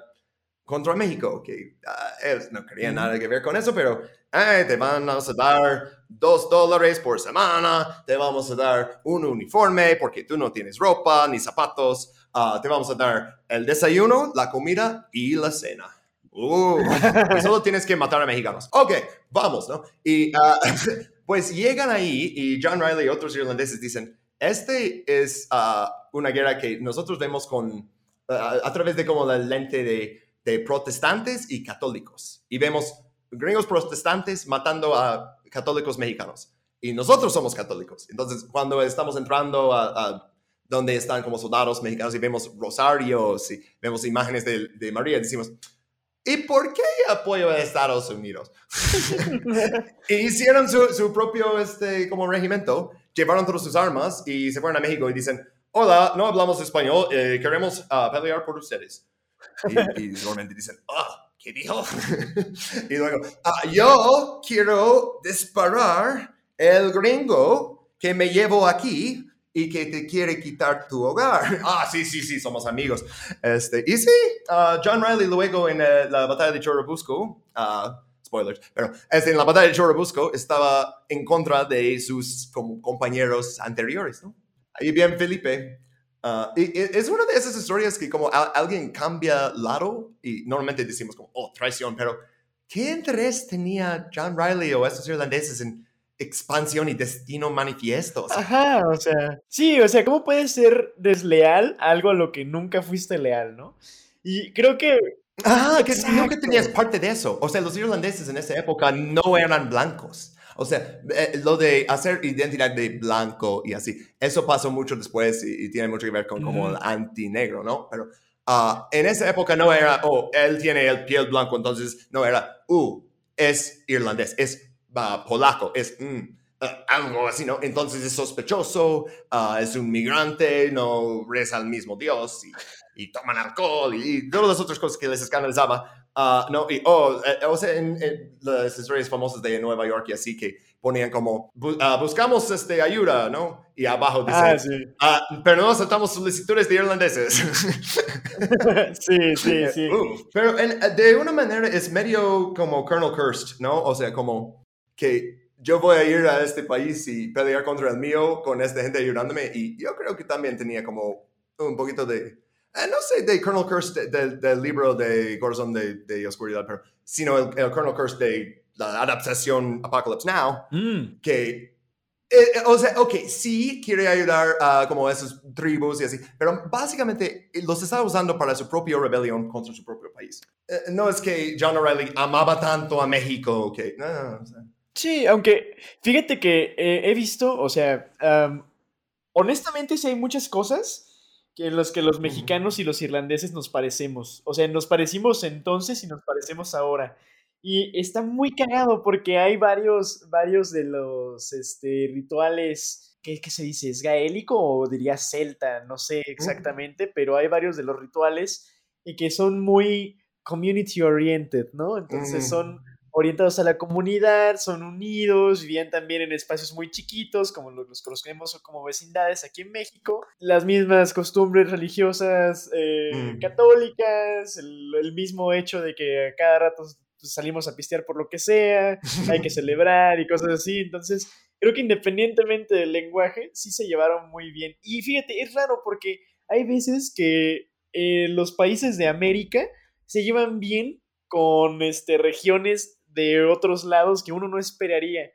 contra México, que ellos no querían nada que ver con eso, pero te vamos a dar dos dólares por semana, te vamos a dar un uniforme porque tú no tienes ropa ni zapatos ah, te vamos a dar el desayuno, la comida y la cena. Uh, solo tienes que matar a mexicanos. Ok, vamos, ¿no? Y ah, pues llegan ahí y John Riley y otros irlandeses dicen, este es ah, una guerra que nosotros vemos con, a través de como la lente de, de protestantes y católicos. Y vemos gringos protestantes matando a católicos mexicanos. Y nosotros somos católicos. Entonces, cuando estamos entrando a, donde están como soldados mexicanos y vemos rosarios y vemos imágenes de, de María, decimos, ¿y por qué apoyo a Estados Unidos? y hicieron su, su, propio este, como regimiento, llevaron todas sus armas y se fueron a México y dicen, hola, no hablamos español, eh, queremos uh, pelear por ustedes. Y, y normalmente dicen, ah, ¿qué dijo? y luego, ah, yo quiero disparar el gringo que me llevo aquí y que te quiere quitar tu hogar. Ah, sí, sí, sí, somos amigos. Este, y sí, uh, John Riley luego en uh, la batalla de Churubusco, uh, spoilers, pero este, en la batalla de Churubusco estaba en contra de sus como, compañeros anteriores, ¿no? Ahí bien Felipe. Uh, y, y, es una de esas historias que como a, alguien cambia lado y normalmente decimos como, oh, traición, pero ¿qué interés tenía John Riley o estos irlandeses en expansión y destino manifiestos. Ajá, o sea, sí, o sea, ¿cómo puedes ser desleal a algo a lo que nunca fuiste leal, no? Y creo que... Ah, que no que tenías parte de eso. O sea, los irlandeses en esa época no eran blancos. O sea, eh, lo de hacer identidad de blanco y así, eso pasó mucho después y, tiene mucho que ver con como el anti-negro, ¿no? Pero uh, en esa época no era, oh, él tiene el piel blanco, entonces no era, uh, es irlandés, es polaco, es mm, eh, algo así, ¿no? Entonces es sospechoso, ah, es un migrante, no reza al mismo Dios y, y toman alcohol y, todas las otras cosas que les escandalizaba. Uh, no, y, oh, eh, o sea, en, las historias famosas de Nueva York y así que ponían como, ah, buscamos este, ayuda, ¿no? Y abajo dice, ah, sí. pero no aceptamos solicitudes de irlandeses. sí, sí, sí. Pero de una manera es medio como Colonel Cursed, ¿no? O sea, como que yo voy a ir a este país y pelear contra el mío con esta gente ayudándome. Y yo creo que también tenía como un poquito de, eh, no sé, de Colonel Curse del libro de Corazón de, de, Oscuridad, pero sino el, el, Colonel Curse de la adaptación Apocalypse Now, mm. que, eh, o sea, ok, sí quiere ayudar a como esas tribus y así, pero básicamente los está usando para su propia rebelión contra su propio país. Eh, no es que John O'Reilly amaba tanto a México, que, no, no, no. Sí, aunque fíjate que eh, he visto, o sea, honestamente sí hay muchas cosas en las que los mexicanos y los irlandeses nos parecemos. O sea, nos parecimos entonces y nos parecemos ahora. Y está muy cagado porque hay varios, varios de los este, rituales, ¿qué, ¿qué, se dice? ¿Es gaélico o diría celta? No sé exactamente, pero hay varios de los rituales y que son muy community oriented, ¿no? Entonces son orientados a la comunidad, son unidos, vivían también en espacios muy chiquitos, como los, los conocemos como vecindades aquí en México, las mismas costumbres religiosas eh, mm. católicas, el, mismo hecho de que a cada rato salimos a pistear por lo que sea, hay que celebrar y cosas así, entonces creo que independientemente del lenguaje, sí se llevaron muy bien. Y fíjate, es raro porque hay veces que eh, los países de América se llevan bien con este, regiones de otros lados que uno no esperaría.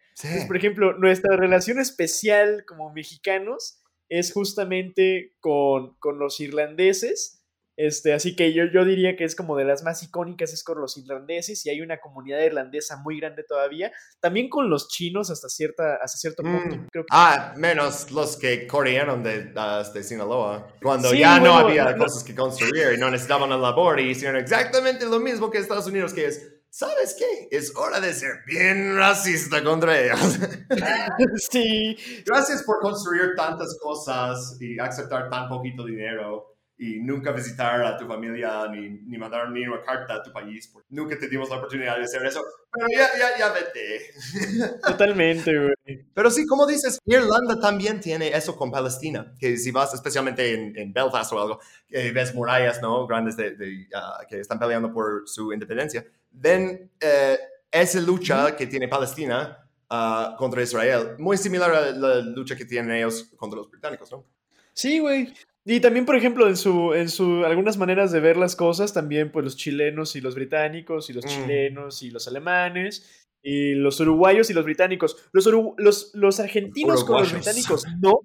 por ejemplo, nuestra relación especial como mexicanos es justamente con, con los irlandeses. Este, así que yo, yo diría que es como de las más icónicas es con los irlandeses y hay una comunidad irlandesa muy grande todavía. También con los chinos hasta, cierta, hasta cierto punto. Mm. Ah, menos los que corrieron de, de Sinaloa. Cuando ya no había cosas que construir y no necesitaban la labor y hicieron exactamente lo mismo que Estados Unidos, que es ¿sabes qué? Es hora de ser bien racista contra ellos. sí. Gracias por construir tantas cosas y aceptar tan poquito dinero y nunca visitar a tu familia ni, ni mandar ni una carta a tu país. Porque nunca te dimos la oportunidad de hacer eso. Pero ya, ya, ya vete. Totalmente, güey. Pero sí, como dices, Irlanda también tiene eso con Palestina. Que si vas especialmente en, en Belfast o algo, ves murallas, ¿no? Grandes de, ah, que están peleando por su independencia. Ven eh, esa lucha que tiene Palestina ah, contra Israel, muy similar a la lucha que tienen ellos contra los británicos, ¿no? Sí, güey. Y también, por ejemplo, en su, en su algunas maneras de ver las cosas, también pues los chilenos y los británicos, y los Mm. chilenos y los alemanes, y los uruguayos y los británicos. Los, uru- los, los argentinos con los Uruguayos. británicos no,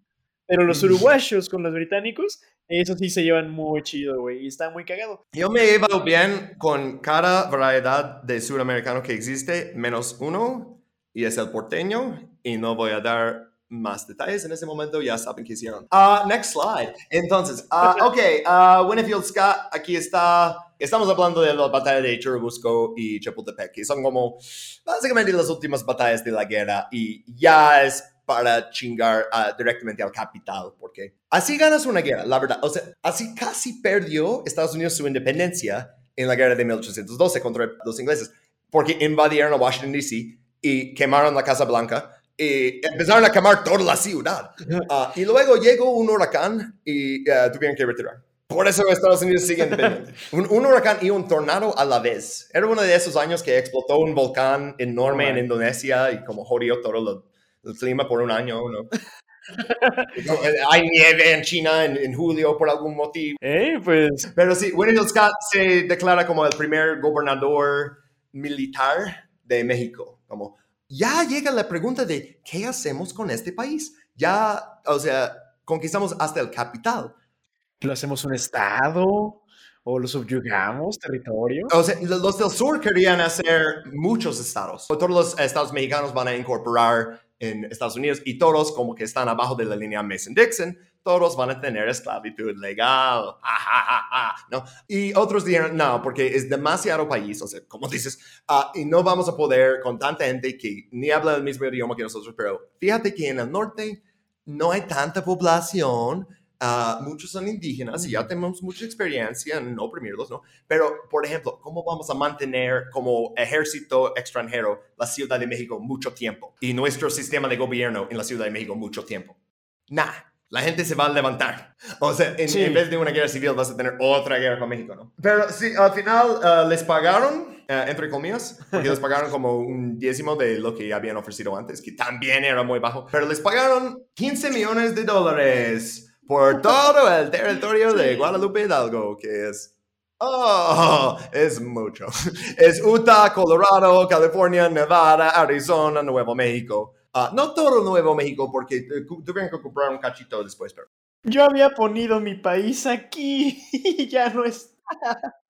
pero los Mm. uruguayos con los británicos, eso sí se llevan muy chido, güey, y está muy cagado. Yo me he llevado bien con cada variedad de sudamericano que existe, menos uno, y es el porteño, y no voy a dar más detalles en este momento, ya saben qué hicieron. Ah, next slide. Entonces, ah, ok, ah, Winnefield Scott, aquí está. Estamos hablando de la batalla de Churubusco y Chapultepec, que son como básicamente las últimas batallas de la guerra, y ya es para chingar directamente al capital, porque así ganas una guerra, la verdad. O sea, así casi perdió Estados Unidos su independencia en la guerra de 1812 contra los ingleses, porque invadieron a Washington, D.C. y quemaron la Casa Blanca y empezaron a quemar toda la ciudad. Ah, y luego llegó un huracán y ah, tuvieron que retirar. Por eso Estados Unidos sigue independiente. Un, un huracán y un tornado a la vez. Era uno de esos años que explotó un volcán enorme en Indonesia y como jodió todo lo- el clima por un año, ¿no? Eh, Hay nieve en China en, en julio por algún motivo. Eh, pues Pero sí, Winfield Scott se declara como el primer gobernador militar de México. Como ya llega la pregunta de qué hacemos con este país. Ya, o sea, conquistamos hasta el capital. lo hacemos un estado o lo subyugamos, territorio. O sea, lo- los del sur querían hacer muchos estados. Todos los estados mexicanos van a incorporar en Estados Unidos y todos como que están abajo de la línea Mason-Dixon, todos van a tener esclavitud legal. Ja, ja, ja, ¿no? Y otros dijeron, no, porque es demasiado país, o sea, como dices, ah, y no vamos a poder con tanta gente que ni habla el mismo idioma que nosotros, pero fíjate que en el norte no hay tanta población. Muchos son indígenas y ya tenemos mucha experiencia en no oprimirlos, ¿no? Pero, por ejemplo, ¿cómo vamos a mantener como ejército extranjero la Ciudad de México mucho tiempo y nuestro sistema de gobierno en la Ciudad de México mucho tiempo? Nah, la gente se va a levantar. O sea, en, Sí. en vez de una guerra civil vas a tener otra guerra con México, ¿no? Pero sí, al final ah, les pagaron, eh, entre comillas, porque les pagaron como un décimo de lo que habían ofrecido antes, que también era muy bajo. Pero les pagaron 15 millones de dólares por todo el territorio de Guadalupe Hidalgo, que es Oh, es mucho. Es Utah, Colorado, California, Nevada, Arizona, Nuevo México. Ah, no todo Nuevo México porque eh, tuvieron que comprar un cachito después, pero... Yo había ponido mi país aquí y ya no es.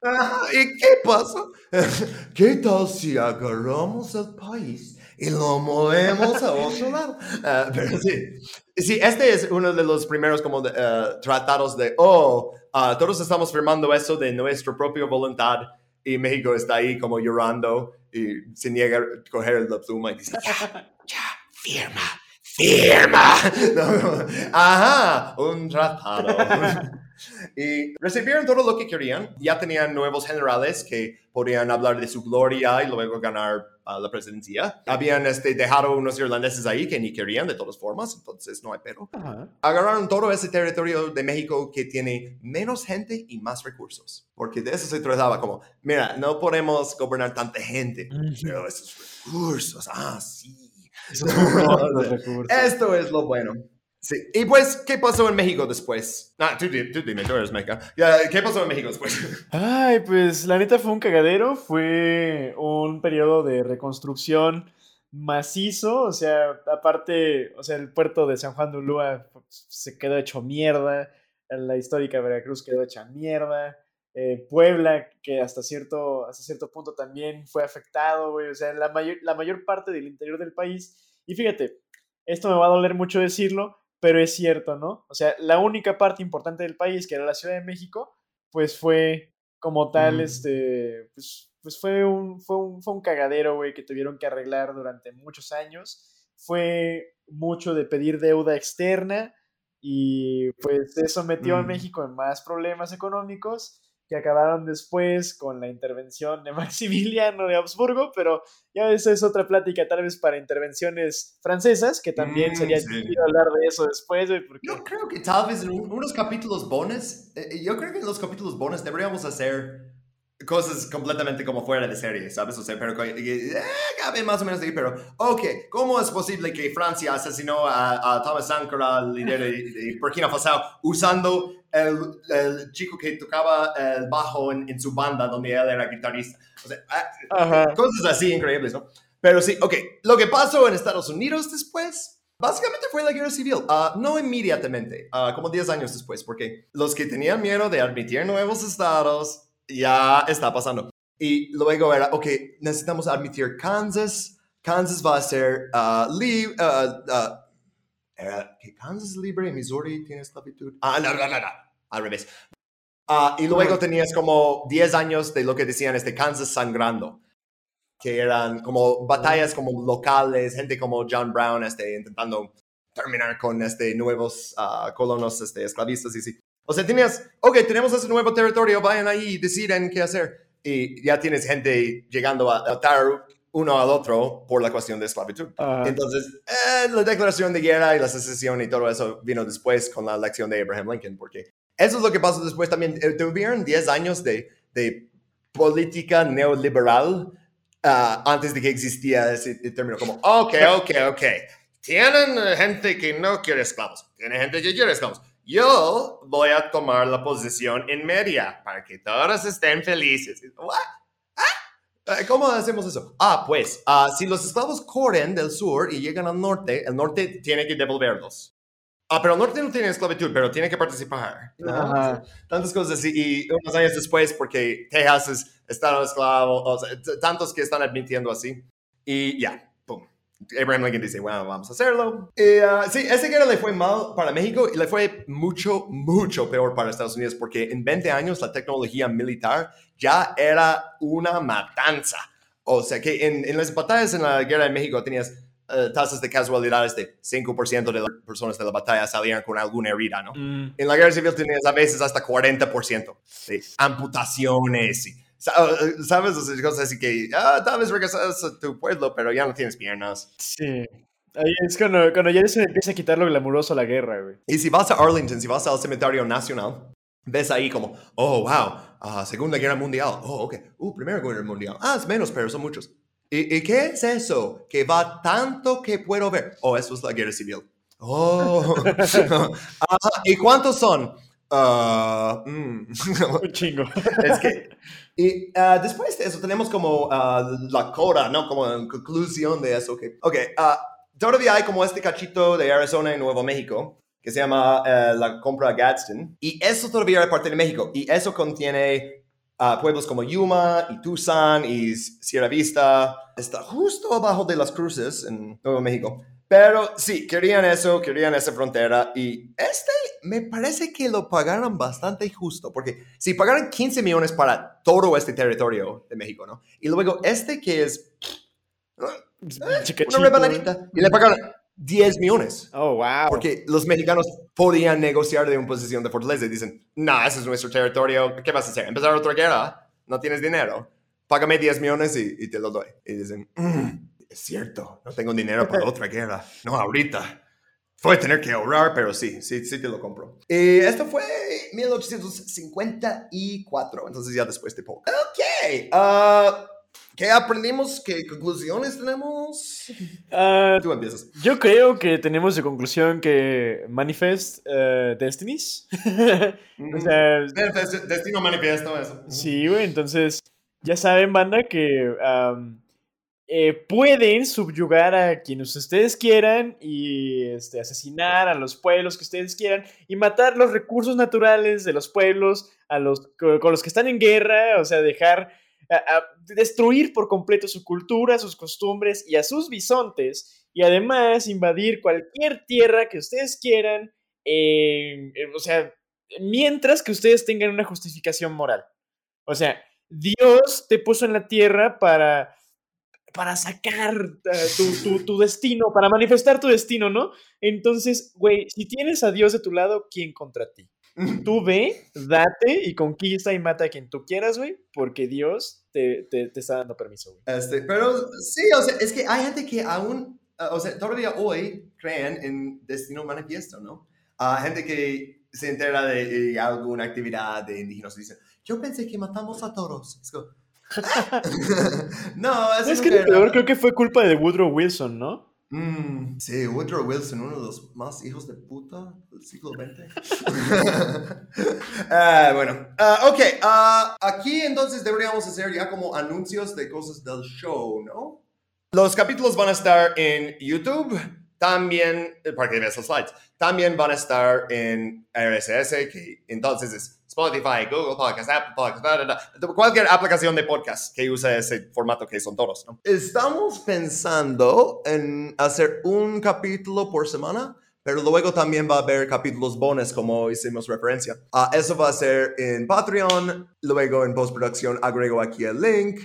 Ah, ¿Y qué pasa? ¿Qué tal si agarramos el país y lo movemos a otro lado? Ah, pero sí, sí, este es uno de los primeros como de, eh, tratados de, oh, ah, todos estamos firmando eso de nuestra propia voluntad y México está ahí como llorando y se niega a coger la pluma y dice, ya, ya, firma, firma. No, ajá, un tratado. Y recibieron todo lo que querían. Ya tenían nuevos generales que podían hablar de su gloria y luego ganar la presidencia. Habían este, dejado unos irlandeses ahí que ni querían de todas formas, entonces no hay pero. Agarraron todo ese territorio de México que tiene menos gente y más recursos. Porque de eso se trataba como, mira, no podemos gobernar tanta gente, pero esos recursos, ah, sí. Los recursos. Esto es lo bueno. Sí. Y pues, ¿qué pasó en México después? Ah, tú, tú dime, tú eres meca. ¿Qué pasó en México después? Ay, pues la neta fue un cagadero, fue un periodo de reconstrucción macizo, o sea, aparte, o sea, el puerto de San Juan de Ulúa se quedó hecho mierda, la histórica Veracruz quedó hecha mierda, eh, Puebla, que hasta cierto, hasta cierto punto también fue afectado, güey, o sea, la mayor, la mayor parte del interior del país, y fíjate, esto me va a doler mucho decirlo, pero es cierto, ¿no? O sea, la única parte importante del país, que era la Ciudad de México, pues fue como tal, Mm. este, pues, pues fue un, fue un, fue un cagadero, güey, que tuvieron que arreglar durante muchos años. Fue mucho de pedir deuda externa y pues eso metió a Mm. México en más problemas económicos que acabaron después con la intervención de Maximiliano de Habsburgo, pero ya esa es otra plática tal vez para intervenciones francesas, que también Mm, sería sí. hablar de eso después, porque... Yo creo que tal vez en un- unos capítulos bonus, eh, yo creo que en los capítulos bonus deberíamos hacer cosas completamente como fuera de serie, ¿sabes? O sea, pero eh, cabe más o menos de ahí, pero, ok, ¿cómo es posible que Francia asesinó a, a Thomas Sankara, líder de, de Burkina Faso, usando el, el chico que tocaba el bajo en, en su banda donde él era guitarrista. O sea, ah, Ajá. cosas así increíbles, ¿no? Pero sí, ok, lo que pasó en Estados Unidos después, básicamente fue la guerra civil, Ah, no inmediatamente, ah, como 10 años después, porque los que tenían miedo de admitir nuevos estados, ya está pasando. Y luego era, ok, necesitamos admitir Kansas, Kansas va a ser libre, era que Kansas es libre y Missouri tiene esclavitud. Ah, no, no, no, no, al revés. Ah, y luego tenías como 10 años de lo que decían este Kansas sangrando que eran como batallas como locales, gente como John Brown este, intentando terminar con este, nuevos ah, colonos este, esclavistas y sí. O sea, tenías, ok, tenemos ese nuevo territorio, vayan ahí y deciden qué hacer. Y ya tienes gente llegando a matar uno al otro por la cuestión de esclavitud. Ajá. Entonces, eh, la declaración de guerra y la secesión y todo eso vino después con la elección de Abraham Lincoln, porque eso es lo que pasó después también. Eh, Tuvieron 10 años de, de política neoliberal ah, antes de que existía ese término como, ok, ok, ok. Tienen gente que no quiere esclavos, tienen gente que quiere esclavos. Yo voy a tomar la posición en media para que todos estén felices. What? Eh, ¿Cómo hacemos eso? Ah, pues, ah, si los esclavos corren del sur y llegan al norte, el norte tiene que devolverlos. Ah, pero el norte no tiene esclavitud, pero tiene que participar. Ajá. Tantas cosas así. Y unos años después, porque Texas es estado esclavo, o sea, t- tantos que están admitiendo así. Y ya. Abraham Lincoln dice, bueno, vamos a hacerlo. Y, ah, sí, esa guerra le fue mal para México y le fue mucho, mucho peor para Estados Unidos porque en 20 años la tecnología militar ya era una matanza. O sea que en, en las batallas en la guerra de México tenías eh, tasas de casualidades de 5% de las personas de la batalla salían con alguna herida, ¿no? Mm, En la guerra civil tenías a veces hasta 40% de amputaciones y, ¿sabes? O sea, cosas así que, ah, tal vez regresas a tu pueblo, pero ya no tienes piernas. sí. Ahí es cuando, cuando ya se empieza a quitar lo glamuroso a la guerra, güey. Y si vas a Arlington, si vas al cementerio nacional, ves ahí como, oh, wow, ah, Segunda Guerra Mundial, oh, ok, uh, Primera Guerra Mundial, ah, es menos, pero son muchos. ¿Y, y qué es eso que va tanto que puedo ver? Oh, eso es la Guerra Civil. Oh, Ajá, ¿y cuántos son? Ah, mm. Un chingo. es que y ah, después de eso tenemos como ah, la coda, ¿no? Como en conclusión de eso. ok, ah, todavía hay como este cachito de Arizona y Nuevo México que se llama eh, la compra Gadsden. Y eso todavía es parte de México. Y eso contiene pueblos como Yuma y Tucson y Sierra Vista. Está justo abajo de las cruces en Nuevo México. Pero sí, querían eso, querían esa frontera. Y este me parece que lo pagaron bastante justo. Porque si pagaron 15 millones para todo este territorio de México, ¿no? Y luego este que es Chicachito, una rebanadita. Y le pagaron 10 millones. Oh, wow. Porque los mexicanos podían negociar de una posición de fortaleza y dicen, no, ese es nuestro territorio, ¿qué vas a hacer? ¿Empezar otra guerra? No tienes dinero. Págame 10 millones y, y te lo doy. Y dicen, "Mm, es cierto, no tengo dinero para otra guerra. No, ahorita. Voy a tener que ahorrar, pero sí, sí, sí te lo compro. Y esto fue 1854, entonces ya después de poco. Ok, ah, ¿qué aprendimos? ¿Qué conclusiones tenemos? Ah, Tú empiezas. yo creo que tenemos de conclusión que Manifest eh, Destinies. o sea, Destino- manifiesto eso. Sí, güey, entonces ya saben, banda, que am, eh, pueden subyugar a quienes ustedes quieran y este, asesinar a los pueblos que ustedes quieran y matar los recursos naturales de los pueblos a los, co- con los que están en guerra, o sea, dejar, destruir por completo su cultura, sus costumbres y a sus bisontes y además invadir cualquier tierra que ustedes quieran, o sea, mientras que ustedes tengan una justificación moral. O sea, Dios te puso en la tierra para, para sacar eh, tu, tu- tu destino, para manifestar tu destino, ¿no? Entonces, güey, si tienes a Dios de tu lado, ¿quién contra ti? Tú ve, date y conquista y mata a quien tú quieras, güey, porque Dios te, te- te está dando permiso, güey. Este, pero sí, o sea, es que hay gente que aún, uh, o sea, todavía hoy creen en destino manifiesto, ¿no? Hay gente que se entera de eh, alguna actividad de indígenas y dicen, yo pensé que matamos a todos. Es como, no, Es que peor creo que fue culpa de Woodrow Wilson, ¿no? Mm, sí, Woodrow Wilson, uno de los más hijos de puta del siglo XX. Ah, bueno, ah, ok. ah, aquí entonces deberíamos hacer ya como anuncios de cosas del show, ¿no? Los capítulos van a estar en YouTube, también, eh, para que veas los slides, también van a estar en RSS, que entonces es Spotify, Google Podcast, Apple Podcast, cualquier aplicación de podcast que use ese formato que son todos. Estamos pensando en hacer un capítulo por semana, pero luego también va a haber capítulos bonus, como hicimos referencia. Ah, eso va a ser en Patreon, luego en postproducción agrego aquí el link.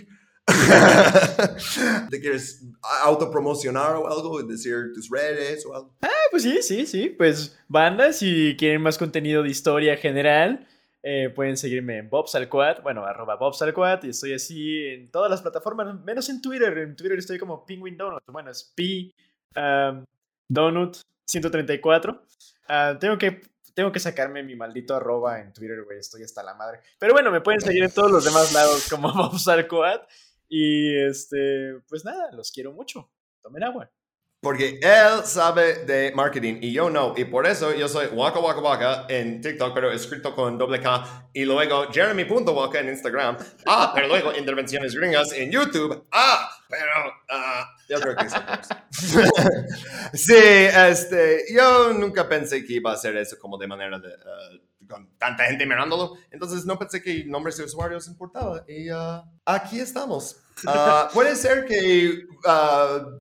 ¿Te quieres autopromocionar o algo? ¿Decir tus redes o algo? Ah, pues sí, sí, sí. Pues banda, si quieren más contenido de historia general, eh, pueden seguirme en Bobsalquad, bueno, arroba Bobsalquad, y estoy así en todas las plataformas, menos en Twitter. En Twitter estoy como Penguin Donut, bueno, es P um, Donut 134. Ah, tengo que tengo que sacarme mi maldito arroba en Twitter, güey, estoy hasta la madre. Pero bueno, me pueden seguir en todos los demás lados como Bobsalquad. Y este, pues nada, los quiero mucho. Tomen agua. Porque él sabe de marketing y yo no. Y por eso yo soy Waka Waka Waka en TikTok, pero escrito con doble K. Y luego Jeremy.waka en Instagram. Ah, pero luego Intervenciones Gringas en YouTube. Ah, pero ah, yo creo que eso. sí, este, yo nunca pensé que iba a hacer eso como de manera de... ah, con tanta gente mirándolo. Entonces no pensé que nombres de usuarios importaba. Y ah, aquí estamos. Ah, puede ser que, ah,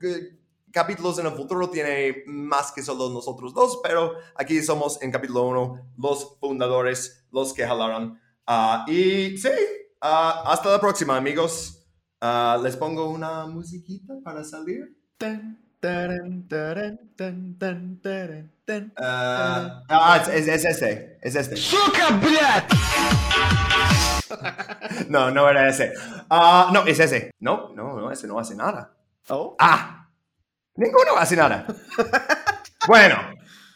que capítulos en el futuro tiene más que solo nosotros dos, pero aquí somos en capítulo 1 los fundadores, los que jalaron. Y sí, hasta la próxima amigos. Les pongo una musiquita para salir. Tan, taran, taran, tan, tan, taran, tan. Ah, ah, es, es, es este, es este. No, no era ese. Ah, no, es ese. No, no, no, ese no hace nada. Oh. Ah, ninguno hace nada. bueno,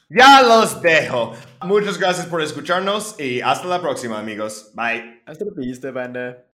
ya los dejo. Muchas gracias por escucharnos y hasta la próxima, amigos. Bye. Hasta lo pilliste, banda.